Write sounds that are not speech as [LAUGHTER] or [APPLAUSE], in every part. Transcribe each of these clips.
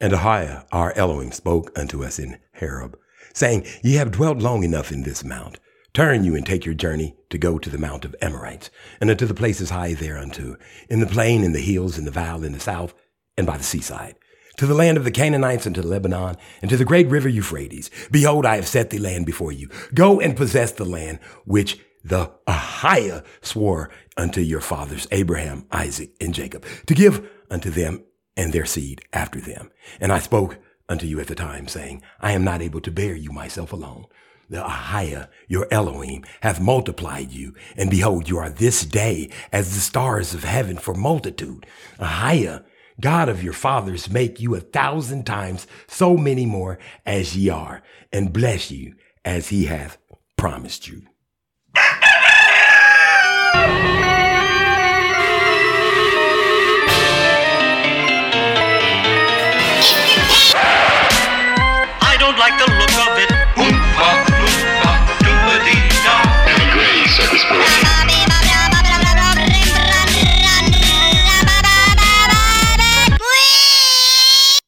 And Ahiah, our Elohim, spoke unto us in Horeb, saying, Ye have dwelt long enough in this mount. Turn you and take your journey to go to the mount of Amorites, and unto the places high thereunto, in the plain, in the hills, in the vale, in the south, and by the seaside, to the land of the Canaanites, and to Lebanon, and to the great river Euphrates. Behold, I have set the land before you. Go and possess the land which the Ahiah swore unto your fathers, Abraham, Isaac, and Jacob, to give unto them and their seed after them. And I spoke unto you at the time, saying, I am not able to bear you myself alone. The Ahiah, your Elohim, hath multiplied you, and behold, you are this day as the stars of heaven for multitude. Ahiah, God of your fathers, make you a thousand times so many more as ye are, and bless you as he hath promised you.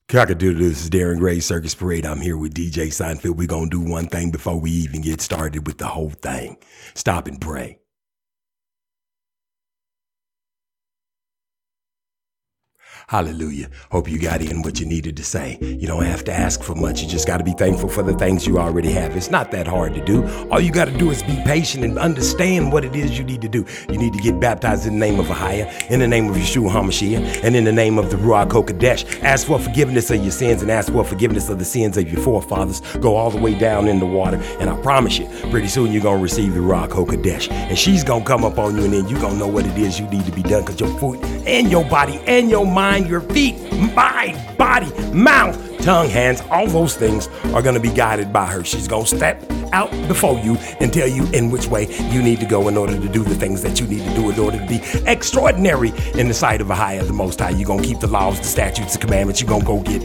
Cockadoodle, this is Darren Gray Circus Parade. I'm here with DJ Seinfeld. We're going to do one thing before we even get started with the whole thing. Stop and pray. Hallelujah. Hope you got in what you needed to say. You don't have to ask for much. You just got to be thankful for the things you already have. It's not that hard to do. All you got to do is be patient and understand what it is you need to do. You need to get baptized in the name of Ahiah, in the name of Yeshua HaMashiach, and in the name of the Ruach HaKodesh. Ask for forgiveness of your sins and ask for forgiveness of the sins of your forefathers. Go all the way down in the water, and I promise you, pretty soon you're going to receive the Ruach HaKodesh. And she's going to come up on you, and then you're going to know what it is you need to be done because your foot and your body and your mind, your feet, mind, body, mouth, tongue, hands, all those things are going to be guided by her. She's going to step out before you and tell you in which way you need to go in order to do the things that you need to do in order to be extraordinary in the sight of a higher, the most high. You're going to keep the laws, the statutes, the commandments. You're going to go get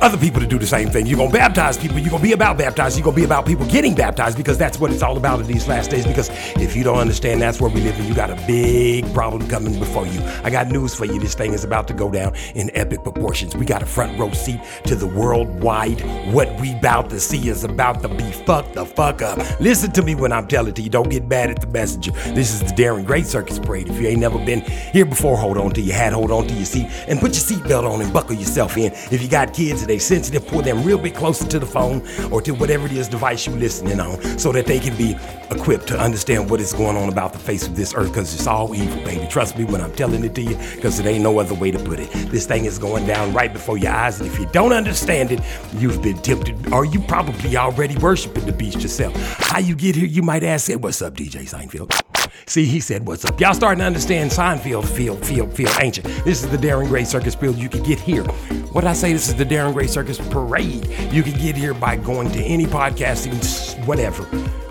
other people to do the same thing. You're going to baptize people. You're going to be about baptized. You're going to be about people getting baptized because that's what it's all about in these last days. Because if you don't understand that's where we live, and you got a big problem coming before you. I got news for you. This thing is about to go down in epic proportions. We got a front row seat to the worldwide. What we about to see is about to be fucked the fuck up. Listen to me when I'm telling to you. Don't get mad at the messenger. This is the Darren Gray Circus Parade. If you ain't never been here before, hold on to your hat, hold on to your seat, and put your seatbelt on and buckle yourself in. If you got kids they sensitive, pull them real bit closer to the phone or to whatever it is device you listening on so that they can be equipped to understand what is going on about the face of this earth because it's all evil, baby. Trust me when I'm telling it to you because it ain't no other way to put it. This thing is going down right before your eyes, and if you don't understand it, you've been tempted or you probably already worshiping the beast yourself. How you get here, you might ask, hey, what's up, DJ Seinfeld? See, he said, What's up? Y'all starting to understand Seinfeld feel, feel, feel ancient. This is the Darren Gray Circus Parade. You can get here. What I say? This is the Darren Gray Circus Parade. You can get here by going to any podcasting, whatever.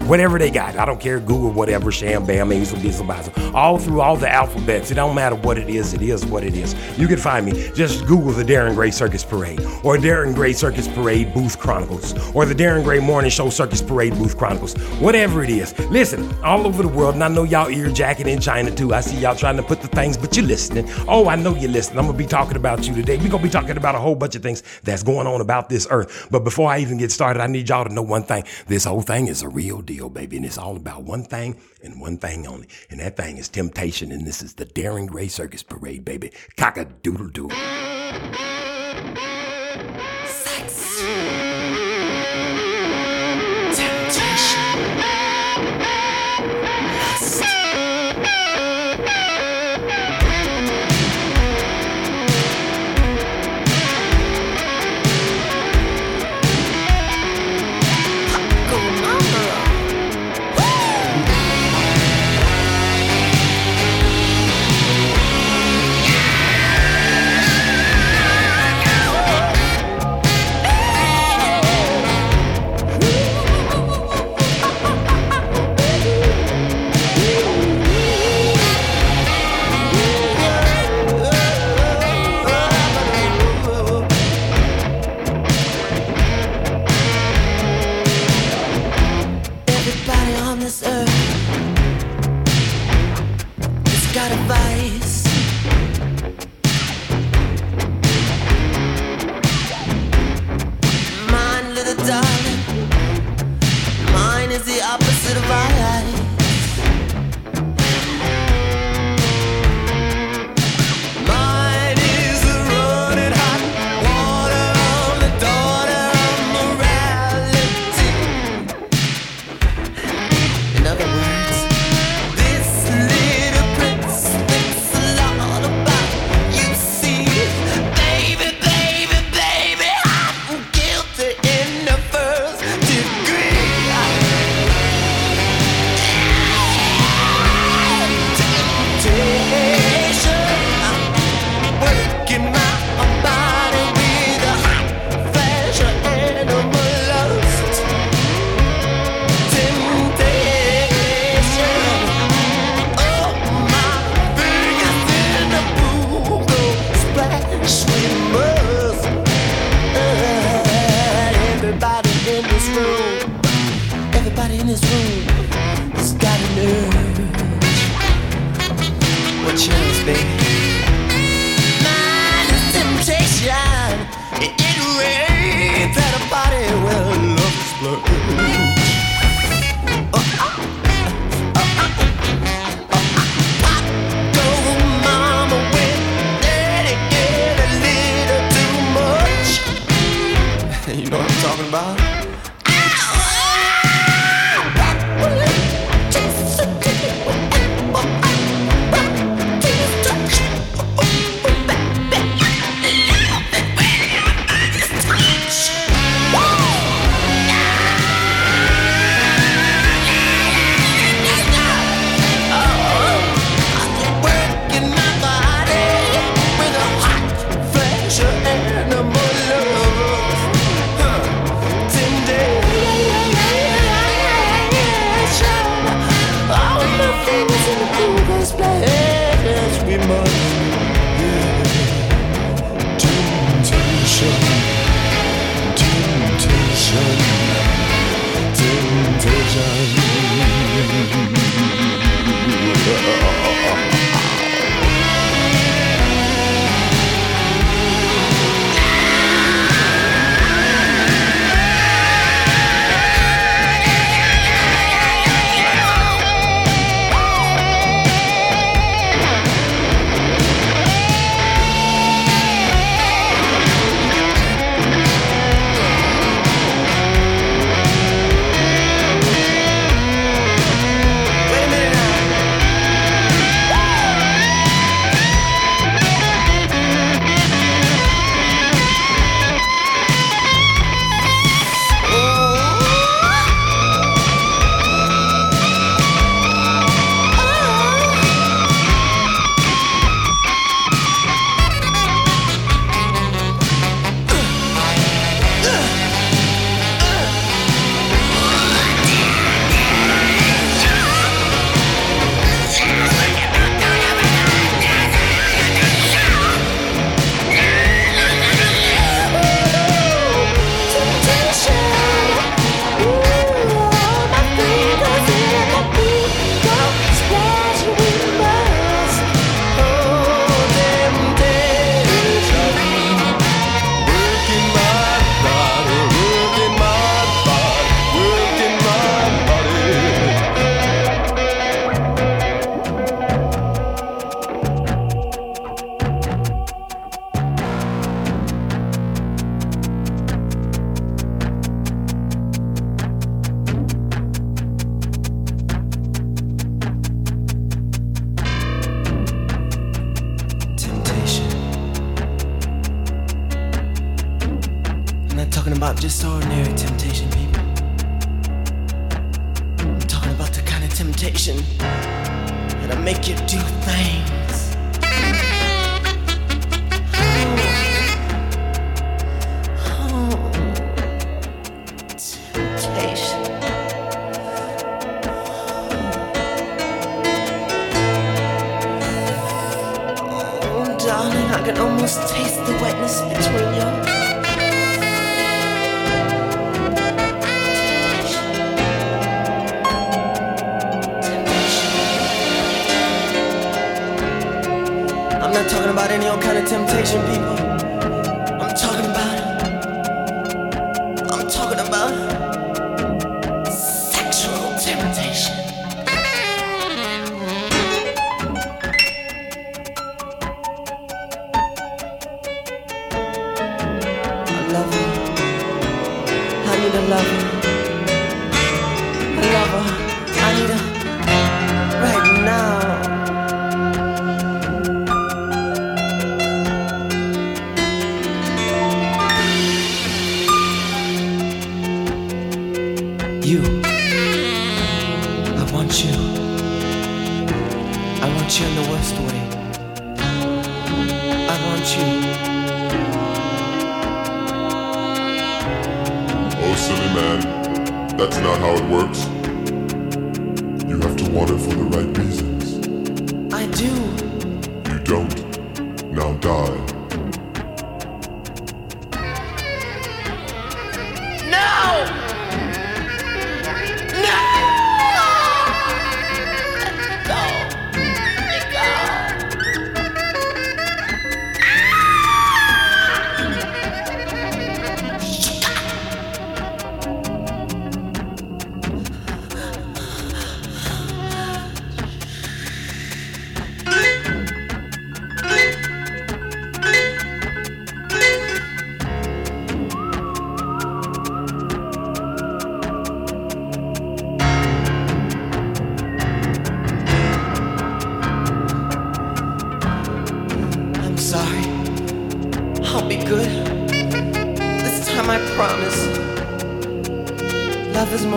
Whatever they got. I don't care. Google whatever, Sham Bam, Hazel, Diesel. All through all the alphabets. It don't matter what it is. It is what it is. You can find me. Just Google the Darren Gray Circus Parade or Darren Gray Circus Parade Booth Chronicles or the Darren Gray Morning Show Circus Parade Booth Chronicles. Whatever it is. Listen, all over the world, and I know y'all ear jacking in China too. I see y'all trying to put the things, but you're listening. Oh, I know you're listening. I'm gonna be talking about you today. We're gonna be talking about a whole bunch of things that's going on about this earth. But before I even get started, I need y'all to know one thing. This whole thing is a real deal, baby, and it's all about one thing and one thing only. And that thing is temptation. And this is the Darren Gray Circus Parade, baby. Cock a doodle doo.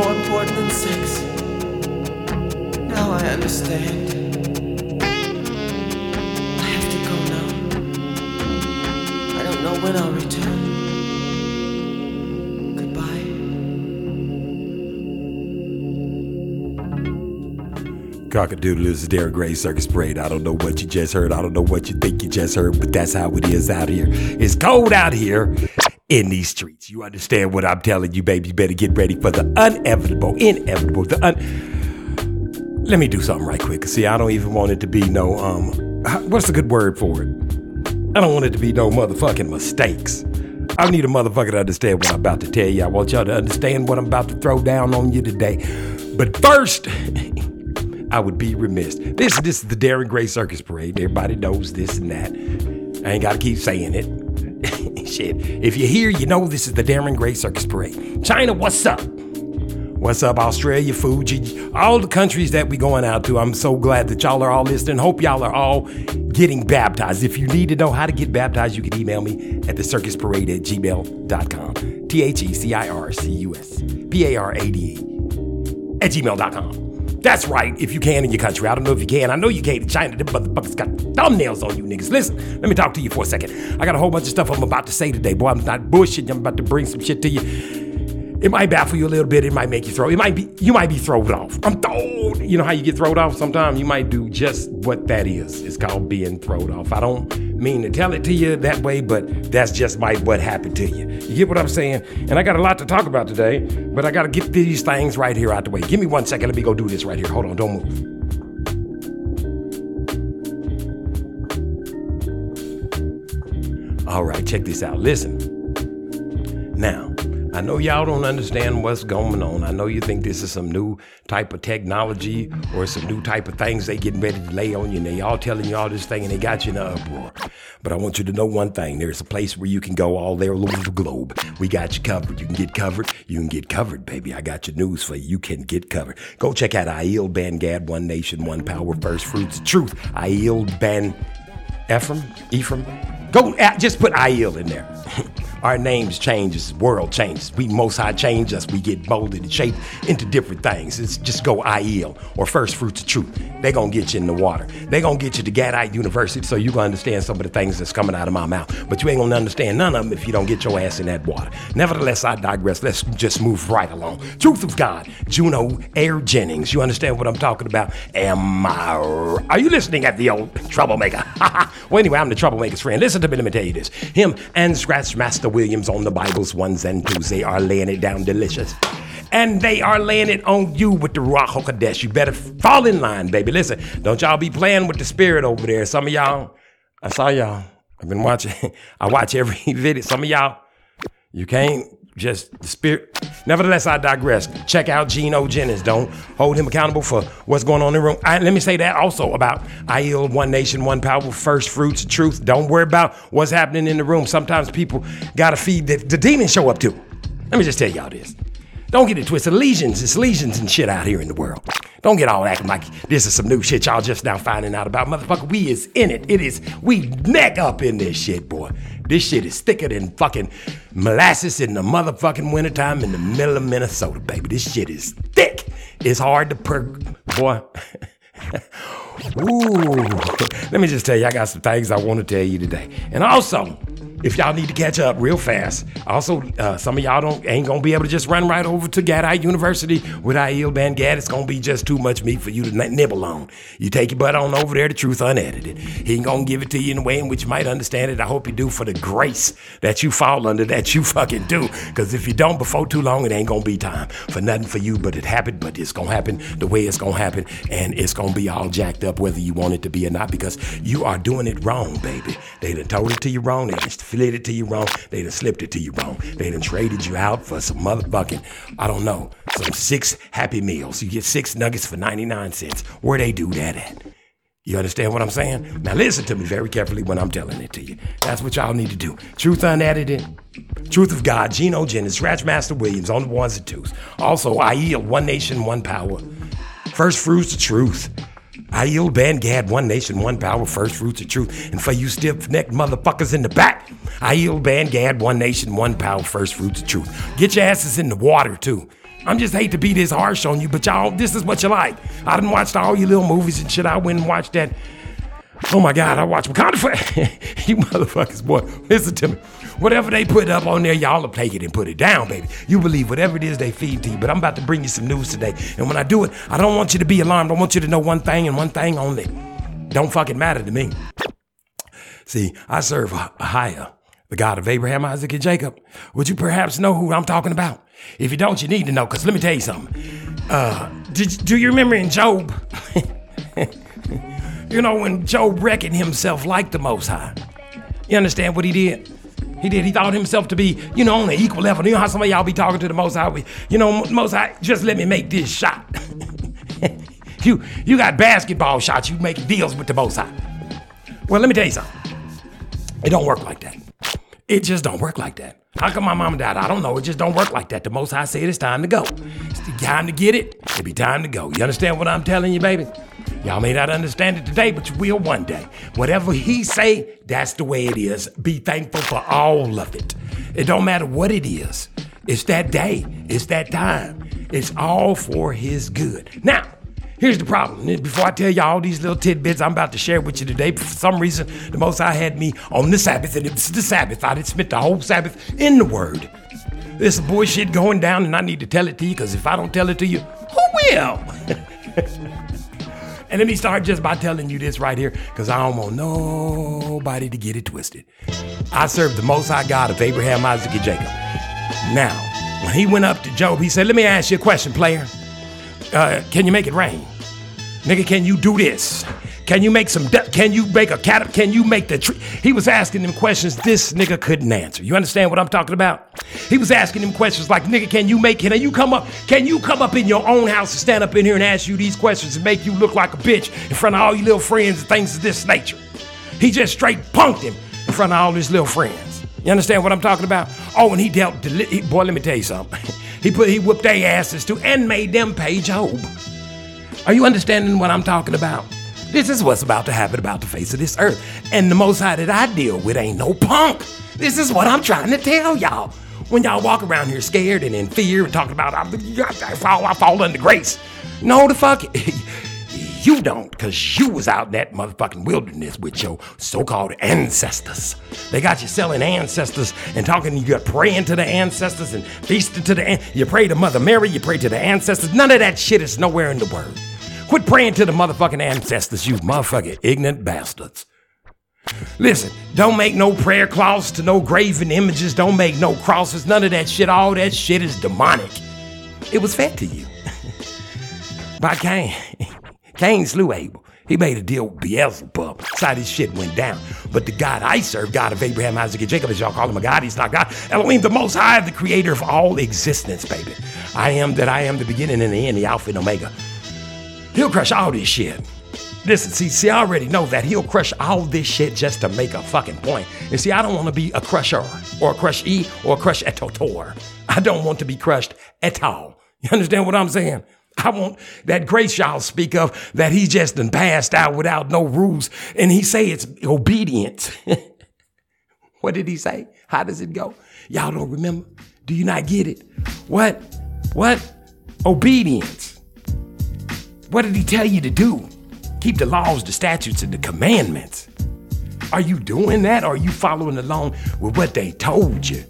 More important than sex. Now I understand. I have to go now. I don't know when I'll return. Goodbye. Cockadoodle is Darren Gray Circus Parade. I don't know what you just heard. I don't know what you think you just heard, but that's how it is out here. It's cold out here in these streets. You understand what I'm telling you, baby? You better get ready for the inevitable, inevitable, the un. Let me do something right quick. See, I don't even want it to be no um. What's a good word for it? I don't want it to be no motherfucking mistakes. I need a motherfucker to understand what I'm about to tell you. I want y'all to understand what I'm about to throw down on you today. But first. [LAUGHS] I would be remiss. This, this is the Darren Gray Circus Parade. Everybody knows this and that. I ain't got to keep saying it. [LAUGHS] Shit. If you're here, you know this is the Darren Gray Circus Parade. China, what's up? What's up, Australia, Fiji, all the countries that we're going out to. I'm so glad that y'all are all listening. Hope y'all are all getting baptized. If you need to know how to get baptized, you can email me at the circus parade at gmail.com. T H E C I R C U S P A R A D E at gmail.com. That's right, if you can in your country. I don't know if you can. I know you can't in China. Them motherfuckers got thumbnails on you niggas. Listen, let me talk to you for a second. I got a whole bunch of stuff I'm about to say today. Boy, I'm not bullshitting. I'm about to bring some shit to you. It might baffle you a little bit. It might make you throw. It might be. You might be thrown off. I'm thrown. You know how you get thrown off. Sometimes you might do just what that is. It's called being thrown off. I don't mean to tell it to you that way, but that's just my what happened to you. You get what I'm saying? And I got a lot to talk about today, but I got to get these things right here out the way. Give me one second. Let me go do this right here. Hold on. Don't move. All right, check this out. Listen. Now, I know y'all don't understand what's going on. I know you think this is some new type of technology or some new type of things they getting ready to lay on you and they all telling you all this thing and they got you in an uproar. But I want you to know one thing. There's a place where you can go all there over the globe. We got you covered. You can get covered. You can get covered, baby. I got your news for you. You can get covered. Go check out Aiel Bangad, One Nation, One Power, First Fruits, Truth. Aiel Ban Ephraim? Ephraim? Go uh, just put Aiel in there. [LAUGHS] Our names changes, world changes. We most high change us. We get molded and shaped into different things. It's just go IEL or first fruits of truth. They gonna get you in the water. They gonna get you to Gadite University so you gonna understand some of the things that's coming out of my mouth. But you ain't gonna understand none of them if you don't get your ass in that water. Nevertheless, I digress. Let's just move right along. Truth of God, Juno Air Jennings. You understand what I'm talking about? Am I? Are you listening at the old troublemaker? [LAUGHS] well, anyway, I'm the troublemaker's friend. Listen to me. Let me tell you this. Him and Scratch Master Williams on the Bibles ones and twos. They are laying it down delicious. And they are laying it on you with the Ruach HaKodesh. You better fall in line, baby. Listen, don't y'all be playing with the spirit over there. Some of y'all, I saw y'all. I've been watching. [LAUGHS] I watch every [LAUGHS] video. Some of y'all, you can't just the spirit. Nevertheless, I digress. Check out Geno Jennings. Don't hold him accountable for what's going on in the room. I, let me say that also about IEL, One Nation, One Power, First Fruits, Truth. Don't worry about what's happening in the room. Sometimes people got to feed the, the demons show up too. Let me just tell y'all this. Don't get it twisted. Lesions, it's lesions and shit out here in the world. Don't get all acting like this is some new shit y'all just now finding out about. Motherfucker, we is in it. It is, we neck up in this shit, boy. This shit is thicker than fucking molasses in the motherfucking wintertime in the middle of Minnesota, baby. This shit is thick. It's hard to per, boy. [LAUGHS] Ooh, let me just tell you, I got some things I want to tell you today. And also, if y'all need to catch up real fast, also uh, some of y'all don't ain't gonna be able to just run right over to Gadite University with Aiel Bangad. It's gonna be just too much meat for you to nibble on. You take your butt on over there to Truth Unedited. He ain't gonna give it to you in a way in which you might understand it. I hope you do for the grace that you fall under, that you fucking do. Because if you don't before too long, it ain't gonna be time for nothing for you. But it happened. But it's gonna happen the way it's gonna happen, and it's gonna be all jacked up whether you want it to be or not. Because you are doing it wrong, baby. They done told it to you wrong. They flitted it to you wrong. They done slipped it to you wrong. They done traded you out for some motherfucking, I don't know, some six Happy Meals. You get six nuggets for 99 cents. Where they do that at? You understand what I'm saying? Now listen to me very carefully when I'm telling it to you. That's what y'all need to do. Truth unedited, Truth of God, Geno Jennings, Scratch Master Williams on the ones and twos. Also, Aiel, One Nation, One Power. First Fruits of Truth. I yield gad, one nation, one power, first fruits of truth. And for you stiff necked motherfuckers in the back, I yield gad, one nation, one power, first fruits of truth. Get your asses in the water too. I'm just hate to be this harsh on you, but y'all, this is what you like. I done watched all your little movies and shit. I went and watched that. Oh my God, I watched Wakanda Forever. [LAUGHS] you motherfuckers, boy, listen to me. Whatever they put up on there, y'all will take it and put it down, baby. You believe whatever it is they feed to you. But I'm about to bring you some news today. And when I do it, I don't want you to be alarmed. I want you to know one thing and one thing only. Don't fucking matter to me. See, I serve Ahia, the God of Abraham, Isaac, and Jacob. Would you perhaps know who I'm talking about? If you don't, you need to know, because let me tell you something. Uh, did, do you remember in Job? [LAUGHS] you know, when Job reckoned himself like the Most High. You understand what he did? He did. He thought himself to be, you know, on an equal level. You know how some of y'all be talking to the Most High? You know, Most High, just let me make this shot. [LAUGHS] you, you got basketball shots. You make deals with the Most High. Well, let me tell you something. It don't work like that. It just don't work like that. How come my mom died? I don't know. It just don't work like that. The most High said it's time to go. It's time to get it. It be time to go. You understand what I'm telling you, baby? Y'all may not understand it today, but you will one day. Whatever he say, that's the way it is. Be thankful for all of it. It don't matter what it is. It's that day. It's that time. It's all for his good. Now, Here's the problem. Before I tell you all these little tidbits I'm about to share with you today, for some reason, the Most I had me on the Sabbath, and it was the Sabbath. I did spent the whole Sabbath in the Word. There's bullshit going down, and I need to tell it to you, because if I don't tell it to you, who will? [LAUGHS] and let me start just by telling you this right here, because I don't want nobody to get it twisted. I serve the Most High God of Abraham, Isaac, and Jacob. Now, when he went up to Job, he said, Let me ask you a question, player. Uh, can you make it rain? Nigga, can you do this? Can you make some? De- can you make a cat? Can you make the tree? He was asking them questions this nigga couldn't answer. You understand what I'm talking about? He was asking him questions like, nigga, can you make? Can you come up? Can you come up in your own house and stand up in here and ask you these questions and make you look like a bitch in front of all your little friends and things of this nature? He just straight punked him in front of all his little friends. You understand what I'm talking about? Oh, and he dealt. Deli- boy, let me tell you something. [LAUGHS] he put he whooped their asses too and made them pay Job. Are you understanding what I'm talking about? This is what's about to happen about the face of this earth. And the most high that I deal with ain't no punk. This is what I'm trying to tell y'all. When y'all walk around here scared and in fear and talking about, I, I, fall, I fall under grace. No, the fuck, [LAUGHS] you don't, because you was out in that motherfucking wilderness with your so-called ancestors. They got you selling ancestors and talking, you got praying to the ancestors and feasting to the, you pray to Mother Mary, you pray to the ancestors. None of that shit is nowhere in the word. Quit praying to the motherfucking ancestors, you motherfucking ignorant bastards. Listen, don't make no prayer cloths to no graven images. Don't make no crosses. None of that shit. All that shit is demonic. It was fed to you [LAUGHS] by Cain. [LAUGHS] Cain slew Abel. He made a deal with Beelzebub. That's how this shit went down. But the God I serve, God of Abraham, Isaac, and Jacob, as y'all call him a God, he's not God. Elohim, the Most High, the creator of all existence, baby. I am that I am the beginning and the end, the Alpha and Omega. He'll crush all this shit. Listen, see, see, I already know that he'll crush all this shit just to make a fucking point. And see, I don't want to be a crusher or a crush E or a crush etotor. I don't want to be crushed at all. You understand what I'm saying? I want that grace y'all speak of that he just done passed out without no rules. And he say it's obedience. [LAUGHS] what did he say? How does it go? Y'all don't remember? Do you not get it? What? What? Obedience. What did he tell you to do? Keep the laws, the statutes, and the commandments. Are you doing that? Or are you following along with what they told you?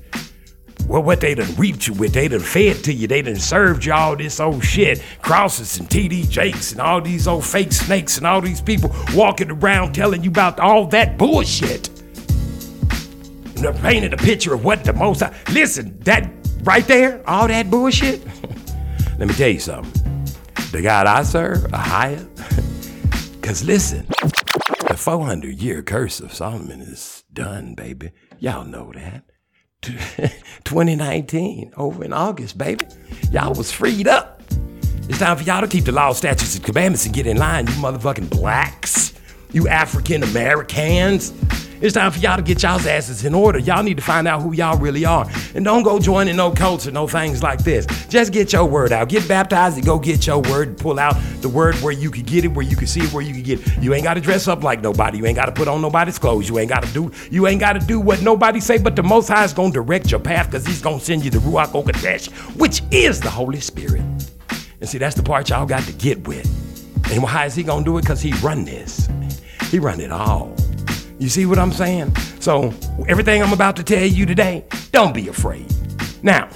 Well, what they done reaped you with, they done fed to you, they done served you all this old shit. Crosses and TD Jakes and all these old fake snakes and all these people walking around telling you about all that bullshit. And they're painting a picture of what the most. Listen, that right there, all that bullshit. [LAUGHS] Let me tell you something. The God I serve, a higher. [LAUGHS] Because listen, the 400 year curse of Solomon is done, baby. Y'all know that. [LAUGHS] 2019, over in August, baby. Y'all was freed up. It's time for y'all to keep the law, statutes, and commandments and get in line, you motherfucking blacks, you African Americans, It's time for y'all to get y'all's asses in order. Y'all need to find out who y'all really are. And don't go joining no cults or no things like this. Just get your word out. Get baptized and go get your word and pull out the word where you can get it, where you can see it, where you can get it. You ain't got to dress up like nobody. You ain't got to put on nobody's clothes. You ain't got to do you ain't got to do what nobody say, but the Most High is going to direct your path because he's going to send you the Ruach HaKodesh, which is the Holy Spirit. And see, that's the part y'all got to get with. And how is he going to do it? Because he run this. He run it all. You see what I'm saying? So everything I'm about to tell you today, don't be afraid. Now,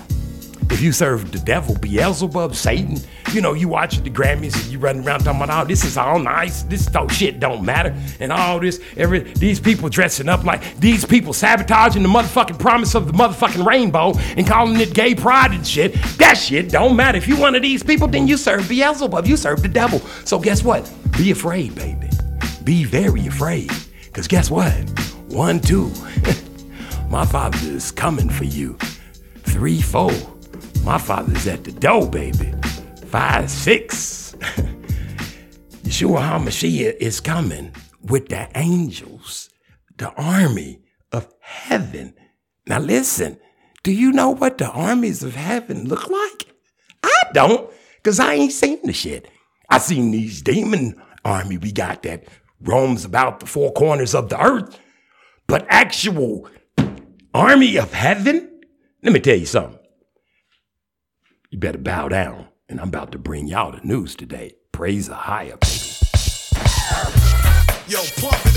if you serve the devil, Beelzebub, Satan, you know, you watch the Grammys and you running around talking about, oh, this is all nice, this don't, shit don't matter, and all this, every these people dressing up like these people sabotaging the motherfucking promise of the motherfucking rainbow and calling it gay pride and shit. That shit don't matter. If you one of these people, then you serve Beelzebub, you serve the devil. So guess what? Be afraid, baby. Be very afraid. Cause guess what? One, two. [LAUGHS] My father is coming for you. Three, four. My father's at the door, baby. Five, six. [LAUGHS] Yeshua HaMashiach is coming with the angels, the army of heaven. Now listen, do you know what the armies of heaven look like? I don't, because I ain't seen the shit. I seen these demon army we got that roams about the four corners of the earth. But actual army of heaven? Let me tell you something. You better bow down, and I'm about to bring y'all the news today. Praise the higher. Yo, pump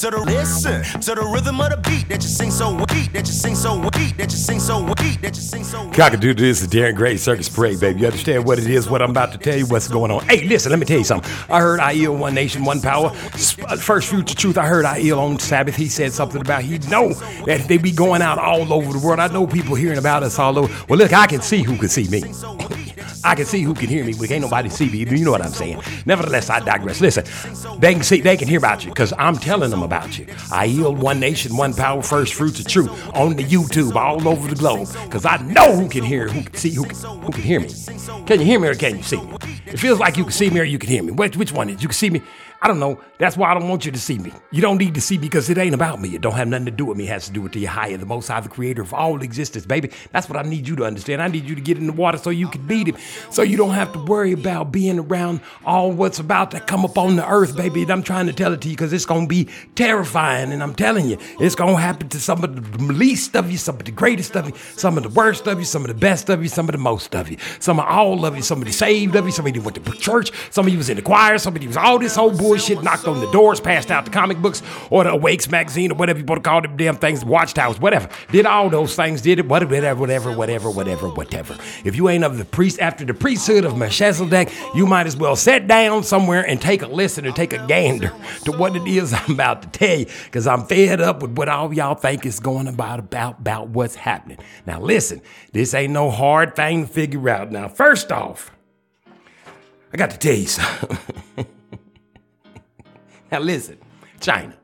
to the listen to the rhythm of the beat that you sing so beat that you sing so beat that you sing so beat that you sing so. Cockadoo, this is Darren Gray Circus Parade, baby. You understand what it is, what I'm about to tell you, what's going on. Hey, listen, let me tell you something. I heard IEL One Nation, One Power. Uh, First Future Truth, I heard IEL on Sabbath. He said something about he know that they be going out all over the world. I know people hearing about us all over. Well, look, I can see who can see me. I can see who can hear me, but can't nobody see me. You know what I'm saying. Nevertheless, I digress. Listen, they can see, they can hear about you because I'm telling them about you. I yield one nation, one power, first fruits of truth on the YouTube all over the globe because I know who can hear, who can see, who can, who can hear me. Can you hear me or can you see me? It feels like you can see me or you can hear me. Which, which one is? You can see me. I don't know. That's why I don't want you to see me. You don't need to see me because it ain't about me. It don't have nothing to do with me. It has to do with the higher, the most high, the creator of all existence, baby. That's what I need you to understand. I need you to get in the water so you can beat him. So you don't have to worry about being around all what's about to come up on the earth, baby. And I'm trying to tell it to you because it's going to be terrifying. And I'm telling you, it's going to happen to some of the least of you, some of the greatest of you, some of the worst of you, some of the best of you, some of the most of you, some of all of you, some of the saved of you, some of you went to church, some of you was in the choir, some of you was all this whole bullshit, knocked on the doors, passed out the comic books or the Awakes magazine or whatever you want to call them damn things, watchtowers, whatever. Did all those things, did it, whatever, whatever, whatever, whatever, whatever. whatever. If you ain't of the priest after the priesthood of Melchizedek, you might as well sit down somewhere and take a listen or take a gander to what it is [LAUGHS] I'm about to tell you, because I'm fed up with what all y'all think is going about about about what's happening. Now listen, this ain't no hard thing to figure out. Now, first off, I got to tell you something. [LAUGHS] [LAUGHS] now listen, China.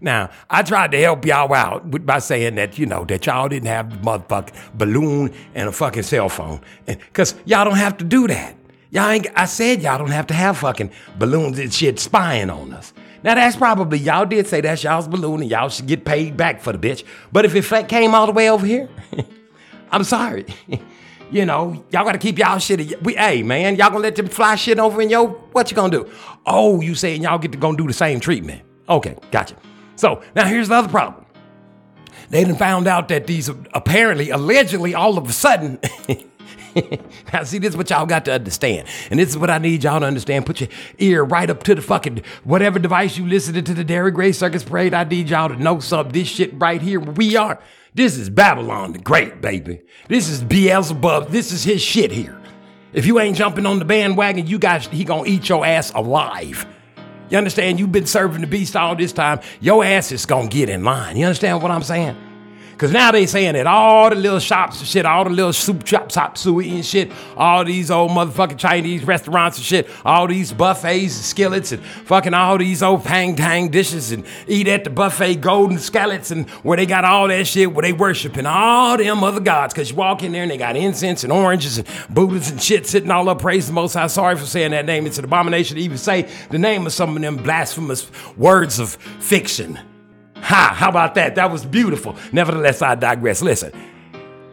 Now, I tried to help y'all out by saying that, you know, that y'all didn't have the motherfucking balloon and a fucking cell phone. Because y'all don't have to do that. Y'all ain't, I said y'all don't have to have fucking balloons and shit spying on us. Now, that's probably, y'all did say that's y'all's balloon and y'all should get paid back for the bitch. But if it came all the way over here, [LAUGHS] I'm sorry. [LAUGHS] you know, y'all gotta keep y'all shit. We, hey man, y'all gonna let them fly shit over in yo? What you gonna do? Oh, you saying y'all get to go do the same treatment? Okay, gotcha. So now here's the other problem. They done found out that these apparently, allegedly, all of a sudden. [LAUGHS] now, see, this is what y'all got to understand. And this is what I need y'all to understand. Put your ear right up to the fucking whatever device you listening to the Darren Gray Circus Parade. I need y'all to know something. This shit right here, we are. This is Babylon the Great, baby. This is Beelzebub. This is his shit here. If you ain't jumping on the bandwagon, you guys, he gonna eat your ass alive. You understand? You've been serving the beast all this time. Your ass is gonna get in line. You understand what I'm saying? Because now they saying that all the little shops and shit, all the little soup chop, chop suey and shit, all these old motherfucking Chinese restaurants and shit, all these buffets and skillets and fucking all these old pang tang dishes and eat at the buffet golden skillets and where they got all that shit where they worshiping all them other gods. Because you walk in there and they got incense and oranges and Buddhas and shit sitting all up praising the Most High. Sorry for saying that name. It's an abomination to even say the name of some of them blasphemous words of fiction. Ha, how about that? That was beautiful. Nevertheless, I digress. Listen,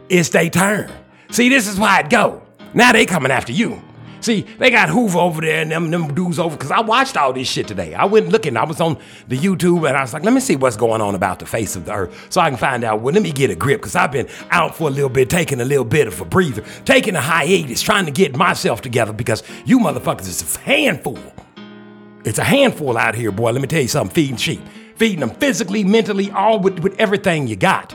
it's their turn. See, this is why it go. Now they coming after you. See, they got Hoover over there and them, them dudes over, because I watched all this shit today. I went looking, I was on the YouTube and I was like, let me see what's going on about the face of the earth so I can find out. Well, let me get a grip, because I've been out for a little bit, taking a little bit of a breather, taking a hiatus, trying to get myself together, because you motherfuckers is a handful. It's a handful out here, boy. Let me tell you something feeding sheep, feeding them physically, mentally, all with, with everything you got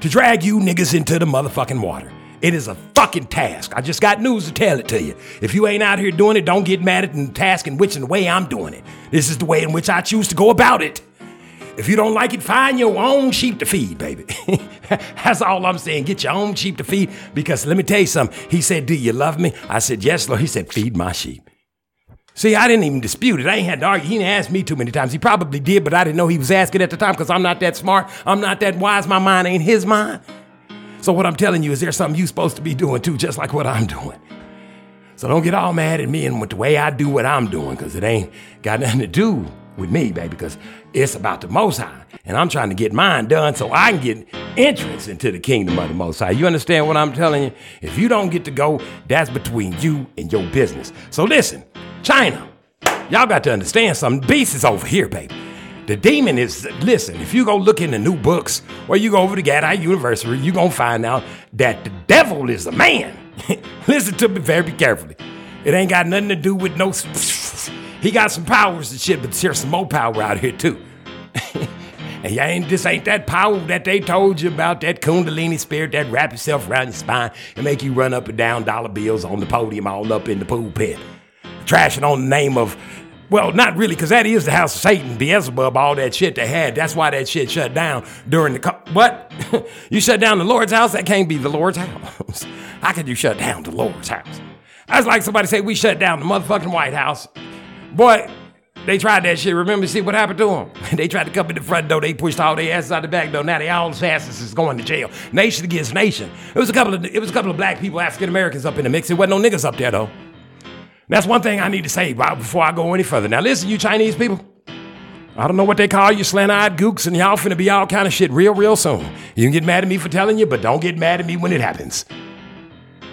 to drag you niggas into the motherfucking water. It is a fucking task. I just got news to tell it to you. If you ain't out here doing it, don't get mad at the task in which and the way I'm doing it. This is the way in which I choose to go about it. If you don't like it, find your own sheep to feed, baby. [LAUGHS] That's all I'm saying. Get your own sheep to feed. Because let me tell you something. He said, Do you love me? I said, Yes, Lord. He said, Feed my sheep. See, I didn't even dispute it. I ain't had to argue. He didn't ask me too many times. He probably did, but I didn't know he was asking at the time because I'm not that smart. I'm not that wise. My mind ain't his mind. So what I'm telling you is there's something you supposed to be doing too, just like what I'm doing. So don't get all mad at me and with the way I do what I'm doing, because it ain't got nothing to do with me, baby, because it's about the Most High. And I'm trying to get mine done so I can get entrance into the kingdom of the Most High. You understand what I'm telling you? If you don't get to go, that's between you and your business. So listen, China, y'all got to understand something. Beast is over here, baby. The demon is, listen, if you go look in the new books or you go over to Gadai University, you're going to find out that the devil is a man. [LAUGHS] Listen to me very carefully. It ain't got nothing to do with no. He got some powers and shit, but there's some more power out here too. [LAUGHS] and you ain't this ain't that power that they told you about that Kundalini spirit that wrap itself around your spine and make you run up and down dollar bills on the podium all up in the pool pit, trashing on the name of. Well, not really, because that is the house of Satan, Beelzebub, all that shit they had. That's why that shit shut down during the. Co- what? [LAUGHS] you shut down the Lord's house? That can't be the Lord's house. [LAUGHS] How could you shut down the Lord's house? That's like somebody say we shut down the motherfucking White House. Boy, they tried that shit. Remember, see what happened to them? [LAUGHS] they tried to come in the front door. They pushed all their asses out the back door. Now they all asses is going to jail. Nation against nation. It was a couple of it was a couple of black people, African Americans up in the mix. It wasn't no niggas up there though. That's one thing I need to say before I go any further. Now listen, you Chinese people. I don't know what they call you, slant-eyed gooks, and y'all finna be all kind of shit real, real soon. You can get mad at me for telling you, but don't get mad at me when it happens.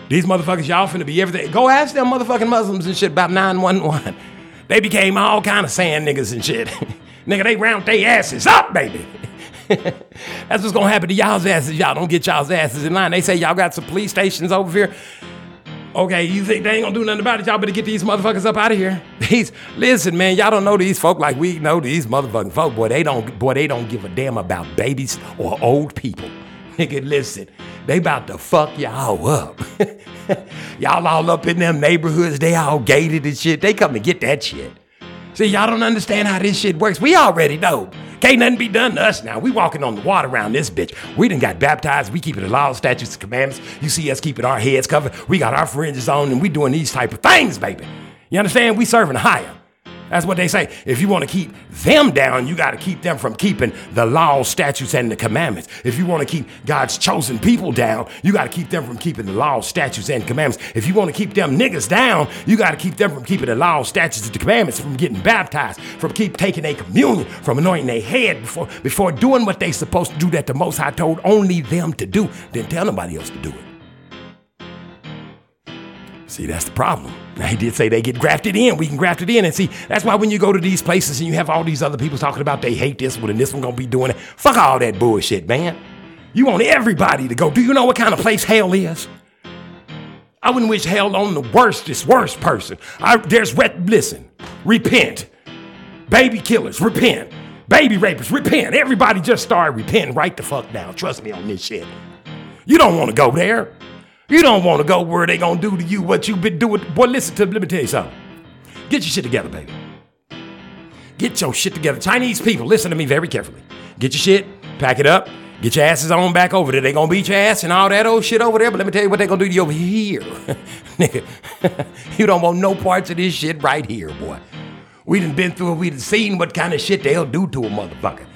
These motherfuckers, y'all finna be everything. Go ask them motherfucking Muslims and shit about 911. They became all kind of sand niggas and shit. [LAUGHS] Nigga, they round their asses up, baby. [LAUGHS] That's what's gonna happen to y'all's asses. Y'all don't get y'all's asses in line. They say y'all got some police stations over here. Okay, you think they ain't gonna do nothing about it? Y'all better get these motherfuckers up out of here. [LAUGHS] These, listen, man, y'all don't know these folk like we know these motherfucking folk. Boy, they don't, boy, they don't give a damn about babies or old people. Nigga, listen, they about to fuck y'all up. [LAUGHS] y'all all up in them neighborhoods, they all gated and shit. They come to get that shit. See, y'all don't understand how this shit works. We already know. Can't nothing be done to us now. We walking on the water around this bitch. We done got baptized. We keeping the law, statutes, and commandments. You see us keeping our heads covered. We got our fringes on, and we doing these type of things, baby. You understand? We serving higher. That's what they say. If you want to keep them down, you got to keep them from keeping the law, statutes, and the commandments. If you want to keep God's chosen people down, you got to keep them from keeping the law, statutes, and commandments. If you want to keep them niggas down, you got to keep them from keeping the law, statutes, and the commandments, from getting baptized, from keep taking a communion, from anointing their head before before doing what they supposed to do that the Most High told only them to do. Then tell nobody else to do it. See, that's the problem. Now, he did say they get grafted in. We can graft it in. And see, that's why when you go to these places and you have all these other people talking about they hate this one and this one gonna be doing it, fuck all that bullshit, man. You want everybody to go. Do you know what kind of place hell is? I wouldn't wish hell on the worstest, worst person. I, there's, re- listen, repent. Baby killers, repent. Baby rapists, repent. Everybody just start repenting right the fuck now. Trust me on this shit. You don't want to go there. You don't want to go where they gonna do to you what you've been doing. Boy, listen to let me tell you something. Get your shit together, baby. Get your shit together. Chinese people, listen to me very carefully. Get your shit, pack it up, get your asses on back over there. They gonna beat your ass and all that old shit over there, but let me tell you what they gonna do to you over here. [LAUGHS] Nigga, [LAUGHS] you don't want no parts of this shit right here, boy. We done been through it, we done seen what kind of shit they'll do to a motherfucker.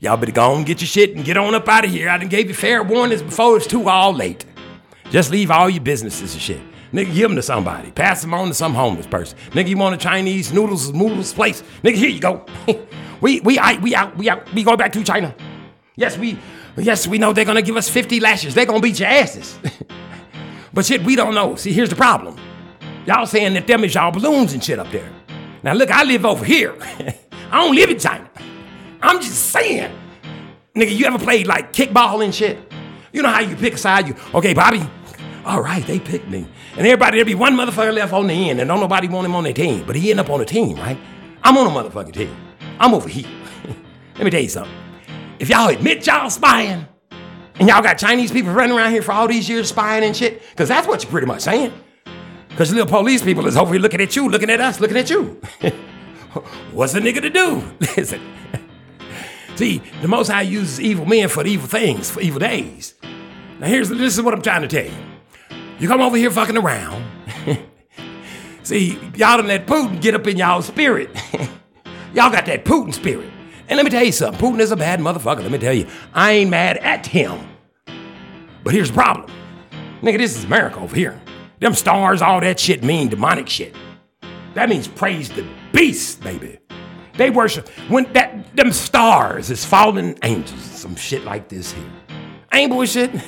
Y'all better go on, get your shit, and get on up out of here. I done gave you fair warnings before it's too all late. Just leave all your businesses and shit. Nigga, give them to somebody. Pass them on to some homeless person. Nigga, you want a Chinese noodles noodles place? Nigga, here you go. [LAUGHS] we we I, we out we out we go back to China. Yes, we yes we know they're gonna give us 50 lashes. They're gonna beat your asses. [LAUGHS] but shit, we don't know. See, here's the problem. Y'all saying that them is y'all balloons and shit up there. Now look, I live over here. [LAUGHS] I don't live in China. I'm just saying. Nigga, you ever played like kickball and shit? You know how you pick a side? You okay, Bobby? All right, they picked me. And everybody, there'll be one motherfucker left on the end, and don't nobody want him on their team. But he end up on a team, right? I'm on a motherfucking team. I'm over here. [LAUGHS] Let me tell you something. If y'all admit y'all spying, and y'all got Chinese people running around here for all these years spying and shit, because that's what you're pretty much saying. Because little police people is here looking at you, looking at us, looking at you. [LAUGHS] What's a nigga to do? [LAUGHS] Listen. See, the Most High uses evil men for evil things, for evil days. Now, here's this is what I'm trying to tell you. You come over here fucking around. [LAUGHS] See, y'all done let Putin get up in y'all spirit. [LAUGHS] y'all got that Putin spirit. And let me tell you something. Putin is a bad motherfucker. Let me tell you. I ain't mad at him. But here's the problem. Nigga, this is America over here. Them stars, all that shit mean demonic shit. That means praise the beast, baby. They worship when that them stars is fallen angels, some shit like this here. Ain't bullshit. [LAUGHS]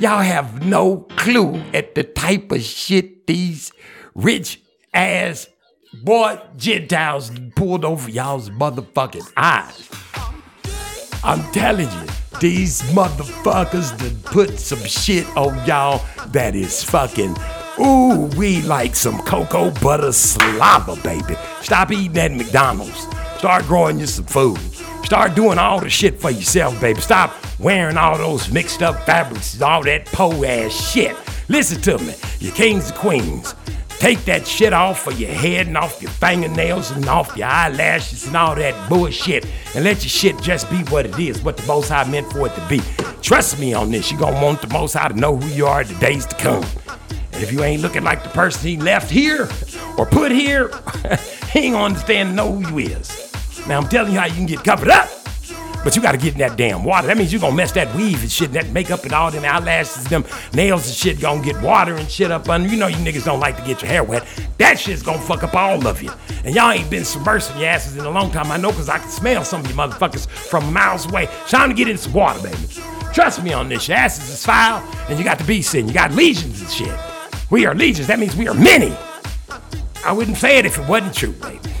Y'all have no clue at the type of shit these rich ass boy Gentiles pulled over y'all's motherfucking eyes. I'm telling you. these motherfuckers that put some shit on y'all that is fucking. Ooh, we like some cocoa butter slobber, baby. Stop eating at McDonald's. Start growing you some food. Start doing all the shit for yourself, baby. Stop wearing all those mixed up fabrics all that po ass shit. Listen to me, you kings and queens. Take that shit off of your head and off your fingernails and off your eyelashes and all that bullshit and let your shit just be what it is, what the Most High meant for it to be. Trust me on this, you're gonna want the Most High to know who you are the days to come. And if you ain't looking like the person he left here or put here, [LAUGHS] he ain't gonna understand and know who you is. Now I'm telling you how you can get covered up. But you gotta get in that damn water. That means you're gonna mess that weave and shit, and that makeup and all them eyelashes, them nails and shit gonna get water and shit up under. You know you niggas don't like to get your hair wet. That shit's gonna fuck up all of you. And y'all ain't been submersing your asses in a long time. I know cause I can smell some of you motherfuckers from miles away. Time to get in some water, baby. Trust me on this. Your asses is foul, and you got the beast in. You got legions and shit. We are legions. That means we are many. I wouldn't say it if it wasn't true, baby.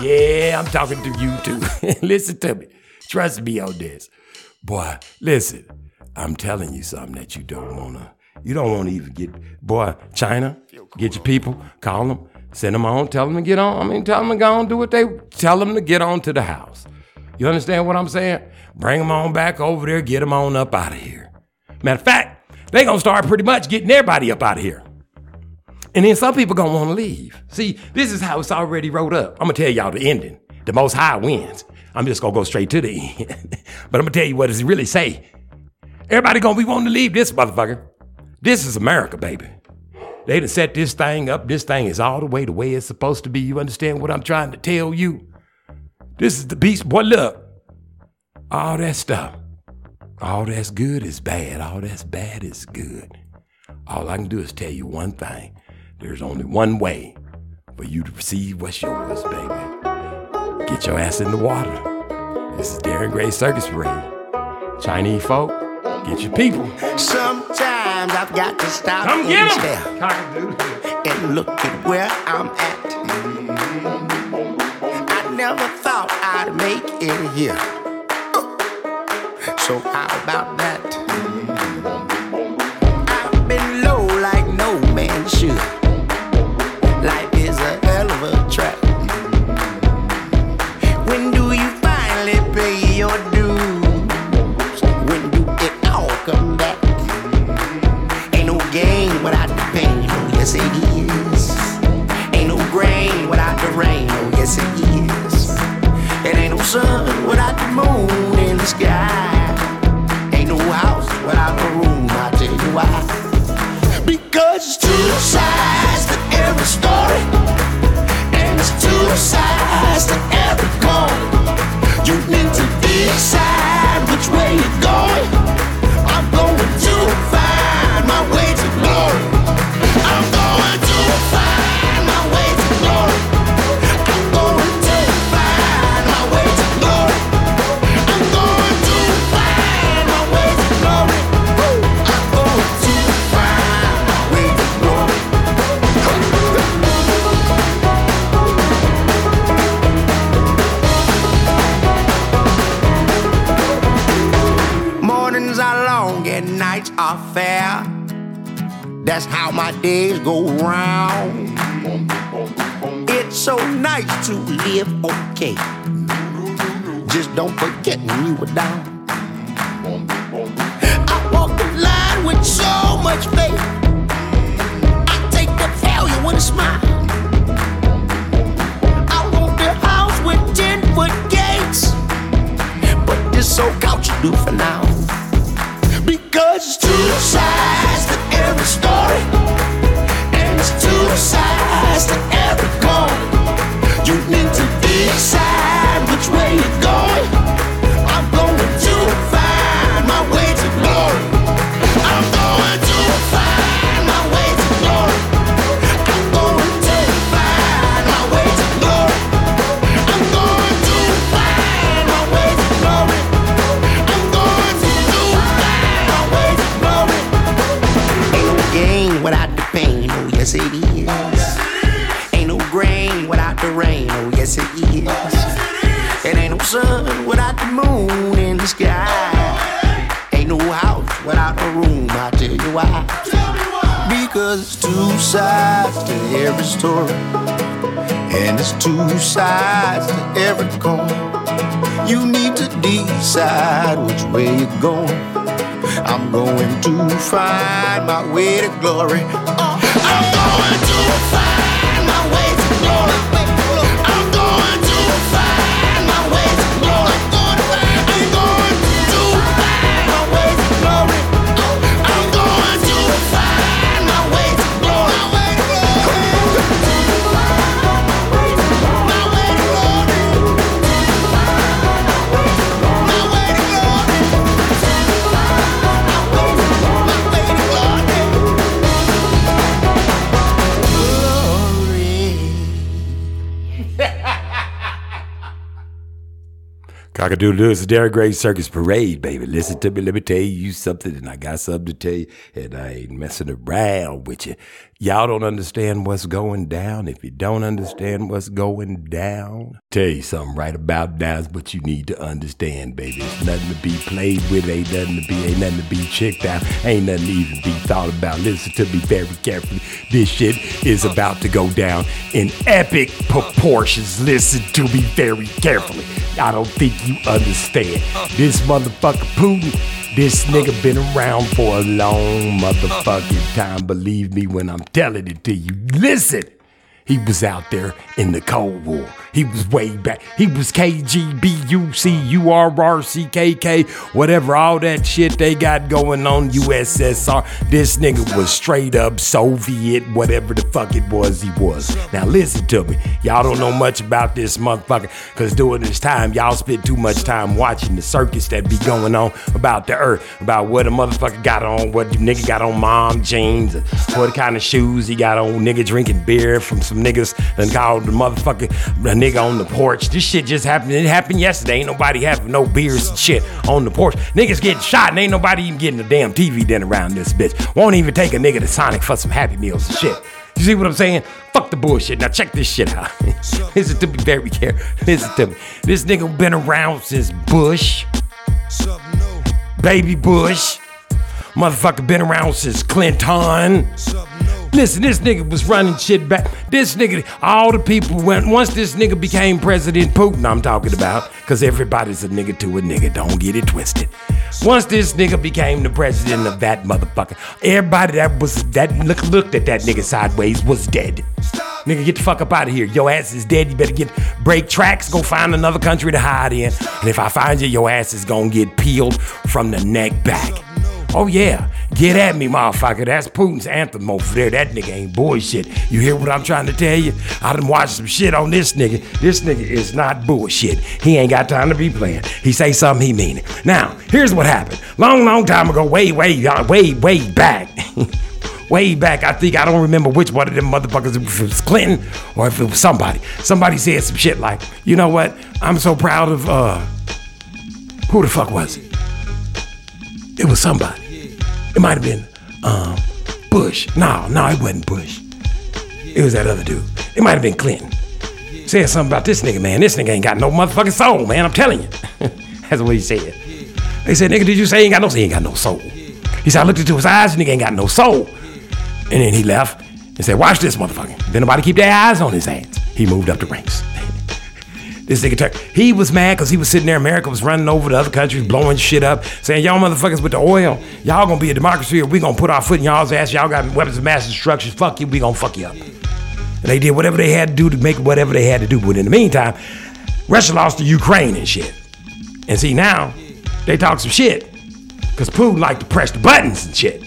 Yeah, I'm talking to you too. [LAUGHS] listen to me. Trust me on this. Boy, listen. I'm telling you something that you don't wanna. You don't wanna even get. Boy, China, get your people, call them, send them on, tell them to get on. I mean, tell them to go on, do what they. Tell them to get on to the house. You understand what I'm saying? Bring them on back over there, get them on up out of here. Matter of fact, they gonna start pretty much getting everybody up out of here. And then some people gonna wanna leave. See, this is how it's already wrote up. I'm gonna tell y'all the ending. The most high wins. I'm just gonna go straight to the [LAUGHS] end. but I'm gonna tell you what it really say. Everybody gonna be wanting to leave this motherfucker. This is America, baby. They done set this thing up. This thing is all the way the way it's supposed to be. You understand what I'm trying to tell you? This is the beast. Boy, look. All that stuff. All that's good is bad. All that's bad is good. All I can do is tell you one thing. There's only one way for you to receive what's yours, baby. Get your ass in the water. This is Darren Gray Circus Parade. Chinese folk, get your people. Sometimes I've got to stop Come and get stare and look at where I'm at. I never thought I'd make it here. So how about that? Oh it is. It ain't no sun without the moon in the sky. Days go round. It's so nice to live okay. Just don't forget when you were down. I walk the line with so much faith. I take the failure with a smile. I want the house with ten foot gates. But this so couch will do for now. Because it's two sides to every story, it's sun without the moon in the sky. Ain't no house without a room, I'll tell you why. Because it's two sides to every story. And it's two sides to every coin. You need to decide which way you're going. I'm going to find my way to glory. Uh, I'm going to find my way Cockadoodle, it's the Darren Gray Circus Parade, baby. Listen to me, let me tell you something, and I got something to tell you, and I ain't messing around with you. Y'all don't understand what's going down. If you don't understand what's going down, tell you something right about now's what you need to understand, baby. It's nothing to be played with, ain't nothing to be, ain't nothing to be checked out, ain't nothing to even be thought about. Listen to me very carefully. This shit is about to go down in epic proportions. Listen to me very carefully. I don't think you understand. This motherfucker Putin, this nigga been around for a long motherfucking time. Believe me when I'm telling it to you. Listen. He was out there in the Cold War. He was way back. He was KGB, UC, URR, whatever, all that shit they got going on, USSR. This nigga was straight up Soviet, whatever the fuck it was he was. Now listen to me. Y'all don't know much about this motherfucker, because during this time, y'all spent too much time watching the circus that be going on about the earth, about what a motherfucker got on, what the nigga got on mom jeans, what kind of shoes he got on, nigga drinking beer from some niggas and called the motherfucker the nigga on the porch. This shit just happened. It happened yesterday. Ain't nobody having no beers and shit on the porch. Niggas getting shot and ain't nobody even getting a damn TV dinner around this bitch. Won't even take a nigga to Sonic for some Happy Meals and shit. You see what I'm saying? Fuck the bullshit. Now check this shit out. [LAUGHS] Listen to me very careful. Listen to me. This nigga been around since Bush, Baby Bush. Motherfucker been around since Clinton. Listen, this nigga was running shit back. This nigga, all the people went, once this nigga became President Putin, I'm talking about, because everybody's a nigga to a nigga, don't get it twisted. Once this nigga became the president of that motherfucker, everybody that was, that look, looked at that nigga sideways was dead. Nigga, get the fuck up out of here. Your ass is dead. You better get break tracks, go find another country to hide in. And if I find you, your ass is gonna get peeled from the neck back. Oh yeah, get at me, motherfucker. That's Putin's anthem over there. That nigga ain't bullshit. You hear what I'm trying to tell you? I done watched some shit on this nigga. This nigga is not bullshit. He ain't got time to be playing. He say something, he mean it. Now, here's what happened. Long, long time ago, way, way, uh, way, way back. [LAUGHS] way back, I think I don't remember which one of them motherfuckers, if it was Clinton or if it was somebody. Somebody said some shit like, you know what? I'm so proud of uh who the fuck was it? It was somebody. It might have been um, Bush. No, no, it wasn't Bush. It was that other dude. It might have been Clinton. Said something about this nigga, man. This nigga ain't got no motherfucking soul, man. I'm telling you. [LAUGHS] That's what he said. They said, nigga, did you say he ain't got no soul? He ain't got no soul. He said, I looked into his eyes, nigga ain't got no soul. And then he left and said, watch this motherfucker. Then nobody keep their eyes on his ass. He moved up the ranks. This nigga, turned- he was mad because he was sitting there. America was running over the other countries, blowing shit up, saying, Y'all motherfuckers with the oil, y'all gonna be a democracy or we gonna put our foot in y'all's ass. Y'all got weapons of mass destruction. Fuck you, we gonna fuck you up. And they did whatever they had to do to make whatever they had to do. But in the meantime, Russia lost to Ukraine and shit. And see, now they talk some shit because Putin like to press the buttons and shit.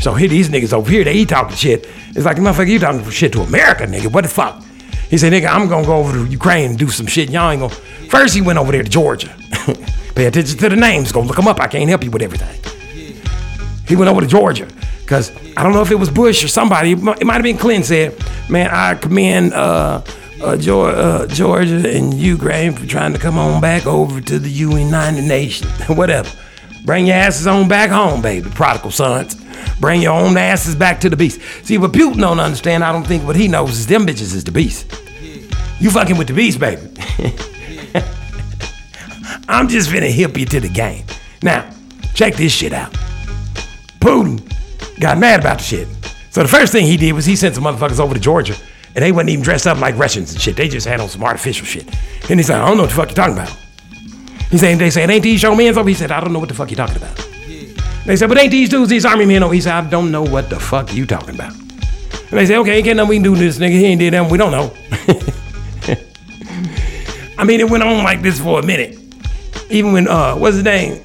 So here these niggas over here, they he talking shit. It's like, motherfucker, you talking shit to America, nigga. What the fuck? He said, nigga, I'm gonna go over to Ukraine and do some shit. Y'all ain't gonna. First, he went over there to Georgia. [LAUGHS] Pay attention to the names. Go look them up. I can't help you with everything. He went over to Georgia because I don't know if it was Bush or somebody. It might have been Clinton said, man, I commend uh, uh, uh, Georgia and Ukraine for trying to come on back over to the United Nations. [LAUGHS] Whatever. Bring your asses on back home, baby, prodigal sons. Bring your own asses back to the beast. See, what Putin don't understand, I don't think what he knows is them bitches is the beast. You fucking with the beast, baby. [LAUGHS] I'm just finna hip you to the game. Now, check this shit out. Putin got mad about the shit. So the first thing he did was he sent some motherfuckers over to Georgia, and they wasn't even dressed up like Russians and shit. They just had on some artificial shit. And he's like, I don't know what the fuck you're talking about. He said, they said, ain't these your men over? He said, I don't know what the fuck you're talking about. They said, but ain't these dudes these army men Oh, He said, I don't know what the fuck you talking about. And they said, okay, ain't nothing we can do this nigga. He ain't did that. We don't know. [LAUGHS] I mean, it went on like this for a minute. Even when, uh, what's his name?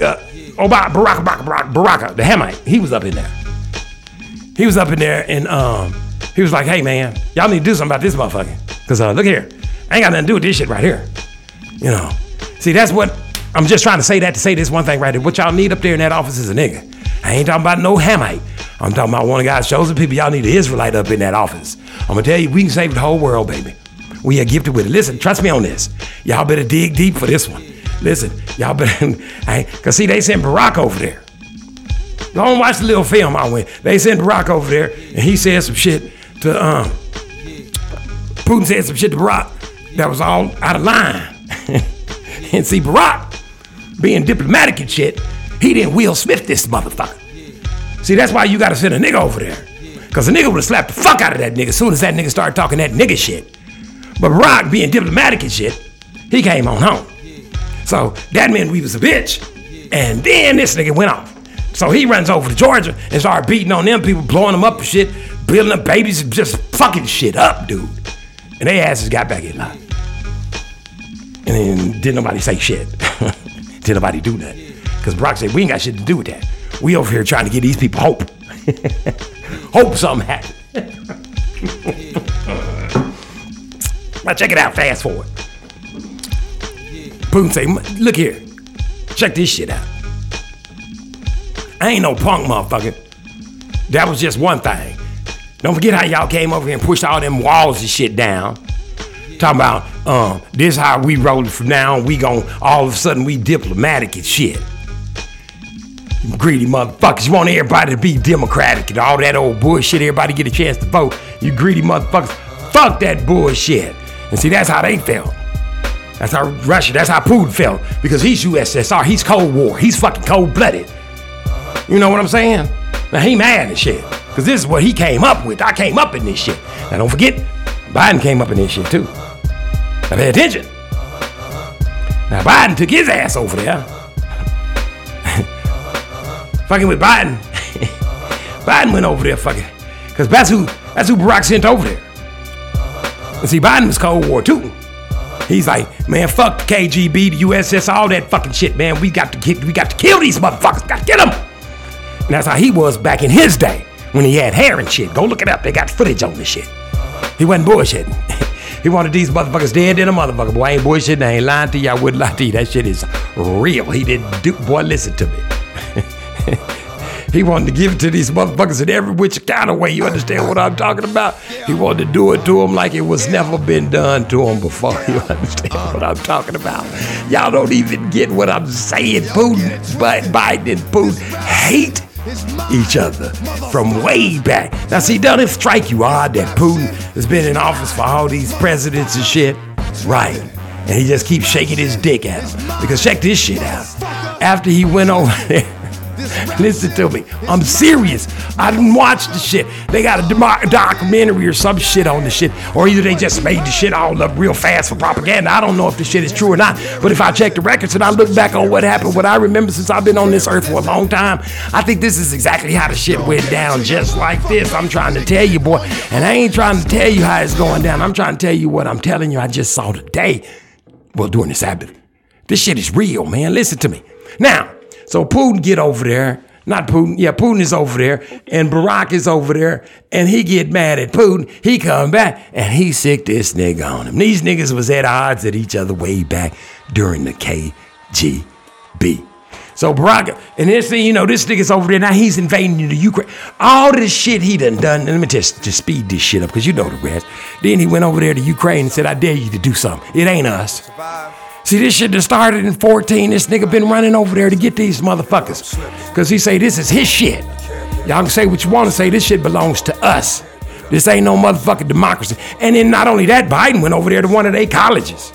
Uh, Obama, Barack, Barack, Barack, Baraka, the Hamite, he was up in there. He was up in there and um, he was like, hey man, y'all need to do something about this motherfucker. Cause uh, look here, I ain't got nothing to do with this shit right here. You know, see, that's what I'm just trying to say that to say this one thing right there. What y'all need up there in that office is a nigga. I ain't talking about no Hamite. I'm talking about one of God's chosen people. Y'all need an Israelite up in that office. I'm gonna tell you, we can save the whole world, baby. We are gifted with it. Listen, trust me on this. Y'all better dig deep for this one. Listen, y'all better, [LAUGHS] I, cause see, they sent Barack over there. Go and watch the little film I went. They sent Barack over there, and he said some shit to um. Putin said some shit to Barack that was all out of line. [LAUGHS] and see, Barack, being diplomatic and shit, he didn't Will Smith this motherfucker. See, that's why you gotta send a nigga over there. Cause the nigga would have slapped the fuck out of that nigga as soon as that nigga started talking that nigga shit. But Barack, being diplomatic and shit, he came on home. So that meant we was a bitch. And then this nigga went off. So he runs over to Georgia and started beating on them people, blowing them up and shit, building up babies, just fucking shit up, dude. And they asses got back in line. And then didn't nobody say shit. [LAUGHS] didn't nobody do nothing. Because Barack said, we ain't got shit to do with that. We over here trying to give these people hope. [LAUGHS] hope something happens. [LAUGHS] now check it out, fast forward. Putin say, look here, check this shit out. I ain't no punk motherfucker. That was just one thing. Don't forget how y'all came over here and pushed all them walls and shit down. Talking about, um, this how we roll it from now on. We gon' all of a sudden we diplomatic and shit. Greedy motherfuckers. You want everybody to be democratic and all that old bullshit. Everybody get a chance to vote. You greedy motherfuckers. Fuck that bullshit. And see, that's how they felt. That's how Russia, that's how Putin felt. Because he's USSR. He's Cold War. He's fucking cold blooded. You know what I'm saying? Now he mad and shit. Cause this is what he came up with. I came up in this shit. Now don't forget, Biden came up in this shit too. Now pay attention. Now Biden took his ass over there. [LAUGHS] fucking with Biden. [LAUGHS] Biden went over there fucking. Cause that's who that's who Barack sent over there. And see, Biden was Cold War too. He's like, man, fuck the KGB, the USS, all that fucking shit, man. We got to get, we got to kill these motherfuckers. Got to get them. And that's how he was back in his day when he had hair and shit. Go look it up. They got footage on this shit. He wasn't bullshitting. He wanted these motherfuckers dead than a motherfucker. Boy, I ain't bullshitting. I ain't lying to you. I wouldn't lie to you. That shit is real. He didn't do. Boy, listen to me. [LAUGHS] He wanted to give it to these motherfuckers in every which kind of way. You understand what I'm talking about? He wanted to do it to them like it was never been done to them before. [LAUGHS] You understand what I'm talking about? Y'all don't even get what I'm saying. Putin, Biden and Putin hate each other from way back. Now, see, doesn't it strike you odd that Putin has been in office for all these presidents and shit? Right. And he just keeps shaking his dick at him. Because check this shit out. After he went over there, Listen to me. I'm serious. I didn't watch the shit. They got a doc- documentary or some shit on the shit. Or either they just made the shit all up real fast for propaganda. I don't know if the shit is true or not. But if I check the records and I look back on what happened, what I remember since I've been on this earth for a long time, I think this is exactly how the shit went down. Just like this. I'm trying to tell you, boy. And I ain't trying to tell you how it's going down. I'm trying to tell you what I'm telling you. I just saw today. Well, during the Sabbath. This shit is real, man. Listen to me. Now, so Putin get over there. Not Putin. Yeah, Putin is over there, and Barack is over there, and he get mad at Putin. He come back and he sick this nigga on him. These niggas was at odds at each other way back during the KGB. So Barack, and this thing, you know, this nigga's over there now. He's invading the Ukraine. All this shit he done done. Let me just just speed this shit up because you know the rest. Then he went over there to Ukraine and said, "I dare you to do something. It ain't us." See, this shit that started in 14. This nigga been running over there to get these motherfuckers. Because he say this is his shit. Y'all can say what you want to say. This shit belongs to us. This ain't no motherfucking democracy. And then not only that, Biden went over there to one of their colleges.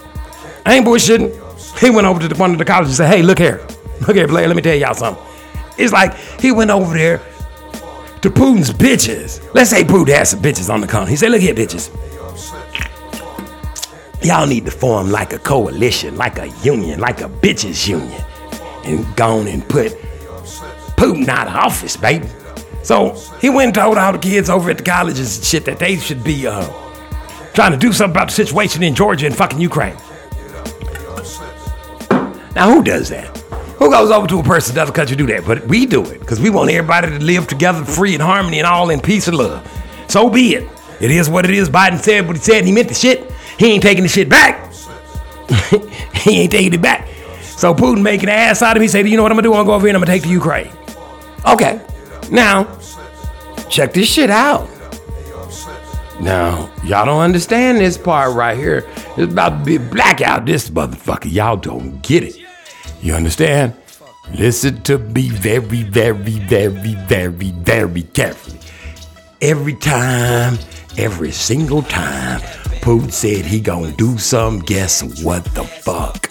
I ain't bullshitting. he went over to the, one of the colleges and said, hey, look here. Look here, Blair, let me tell y'all something. It's like he went over there to Putin's bitches. Let's say Putin has some bitches on the corner. He said, look here, bitches. Y'all need to form like a coalition, like a union, like a bitches union. And go on and put Putin out of office, baby. So he went and told all the kids over at the colleges and shit that they should be uh, trying to do something about the situation in Georgia and fucking Ukraine. Now, who does that? Who goes over to a person in another country to do that? But we do it because we want everybody to live together free and harmony and all in peace and love. So be it. It is what it is. Biden said what he said. He meant the shit. He ain't taking the shit back. [LAUGHS] he ain't taking it back. So Putin making an ass out of. He said, you know what I'm gonna do? I'm gonna go over here and I'm gonna take the Ukraine. Okay. Now, check this shit out. Now, y'all don't understand this part right here. It's about to be blackout, this motherfucker. Y'all don't get it. You understand? Listen to me very, very, very, very, very carefully. Every time, every single time, Putin said he gonna do something, guess what the fuck?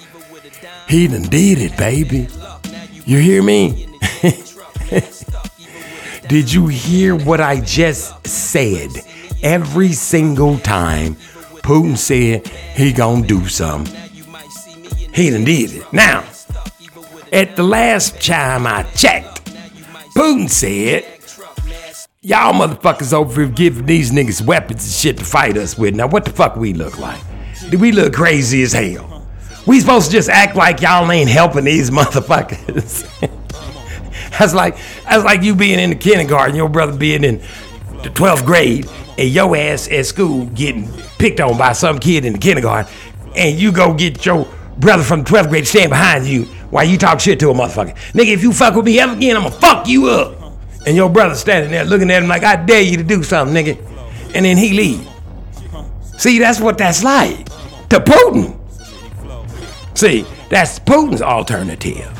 He done did it, baby. You hear me? [LAUGHS] Did you hear what I just said? Every single time Putin said he gonna do something, he done did it. Now, at the last time I checked, Putin said, Y'all motherfuckers over here giving these niggas weapons and shit to fight us with. Now, what the fuck we look like? Do we look crazy as hell? We supposed to just act like y'all ain't helping these [LAUGHS] motherfuckers. [LAUGHS] that's like that's like you being in the kindergarten, your brother being in the 12th grade, and your ass at school getting picked on by some kid in the kindergarten, and you go get your brother from 12th grade stand behind you while you talk shit to a motherfucker. Nigga, if you fuck with me ever again, I'ma fuck you up. And your brother standing there looking at him like, I dare you to do something, nigga. And then he leave. See, that's what that's like to Putin. See, that's Putin's alternative.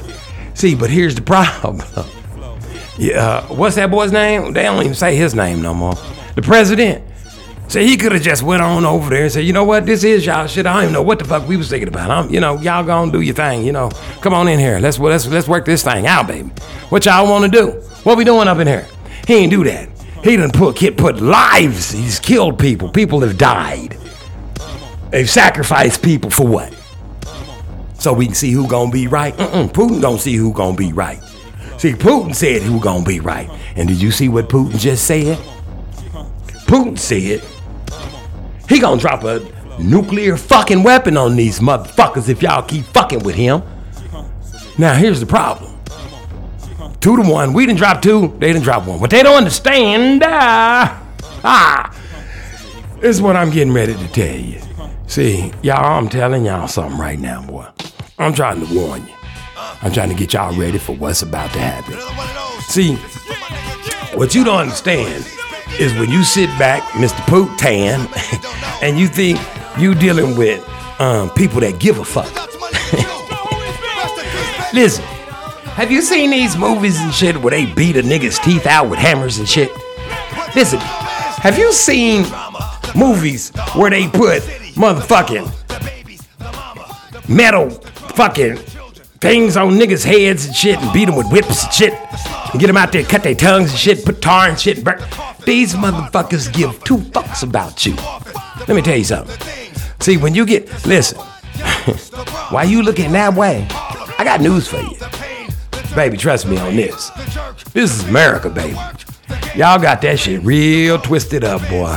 See, but here's the [LAUGHS] problem. yeah, uh, what's that boy's name? They don't even say his name no more. The president. See, he could have just went on over there and said, you know what, this is y'all shit. I don't even know what the fuck we was thinking about. I'm, you know, y'all gonna do your thing. You know, come on in here. Let's let's let's work this thing out, baby. What y'all want to do? What we doing up in here? He ain't do that. He done put kid put lives. He's killed people. People have died. They've sacrificed people for what? So we can see who gonna be right. Mm-mm, Putin gonna see who gonna be right. See, Putin said who gonna be right. And did you see what Putin just said? Putin said he gonna drop a nuclear fucking weapon on these motherfuckers if y'all keep fucking with him. Now here's the problem. Two to one. We didn't drop two. They didn't drop one. What they don't understand, uh, ah, is what I'm getting ready to tell you. See, y'all, I'm telling y'all something right now, boy. I'm trying to warn you. I'm trying to get y'all ready for what's about to happen. See, what you don't understand is when you sit back, Mr. Poot Tan, [LAUGHS] and you think you're dealing with um, people that give a fuck. [LAUGHS] Listen, have you seen these movies and shit where they beat a nigga's teeth out with hammers and shit? Listen, have you seen movies where they put motherfucking metal fucking things on niggas' heads and shit and beat them with whips and shit and get them out there, cut their tongues and shit, put tar and shit. Burn. These motherfuckers give two fucks about you. Let me tell you something. See, when you get, listen, [LAUGHS] why you looking that way, I got news for you. Baby, trust me on this. This is America, baby. Y'all got that shit real twisted up, boy.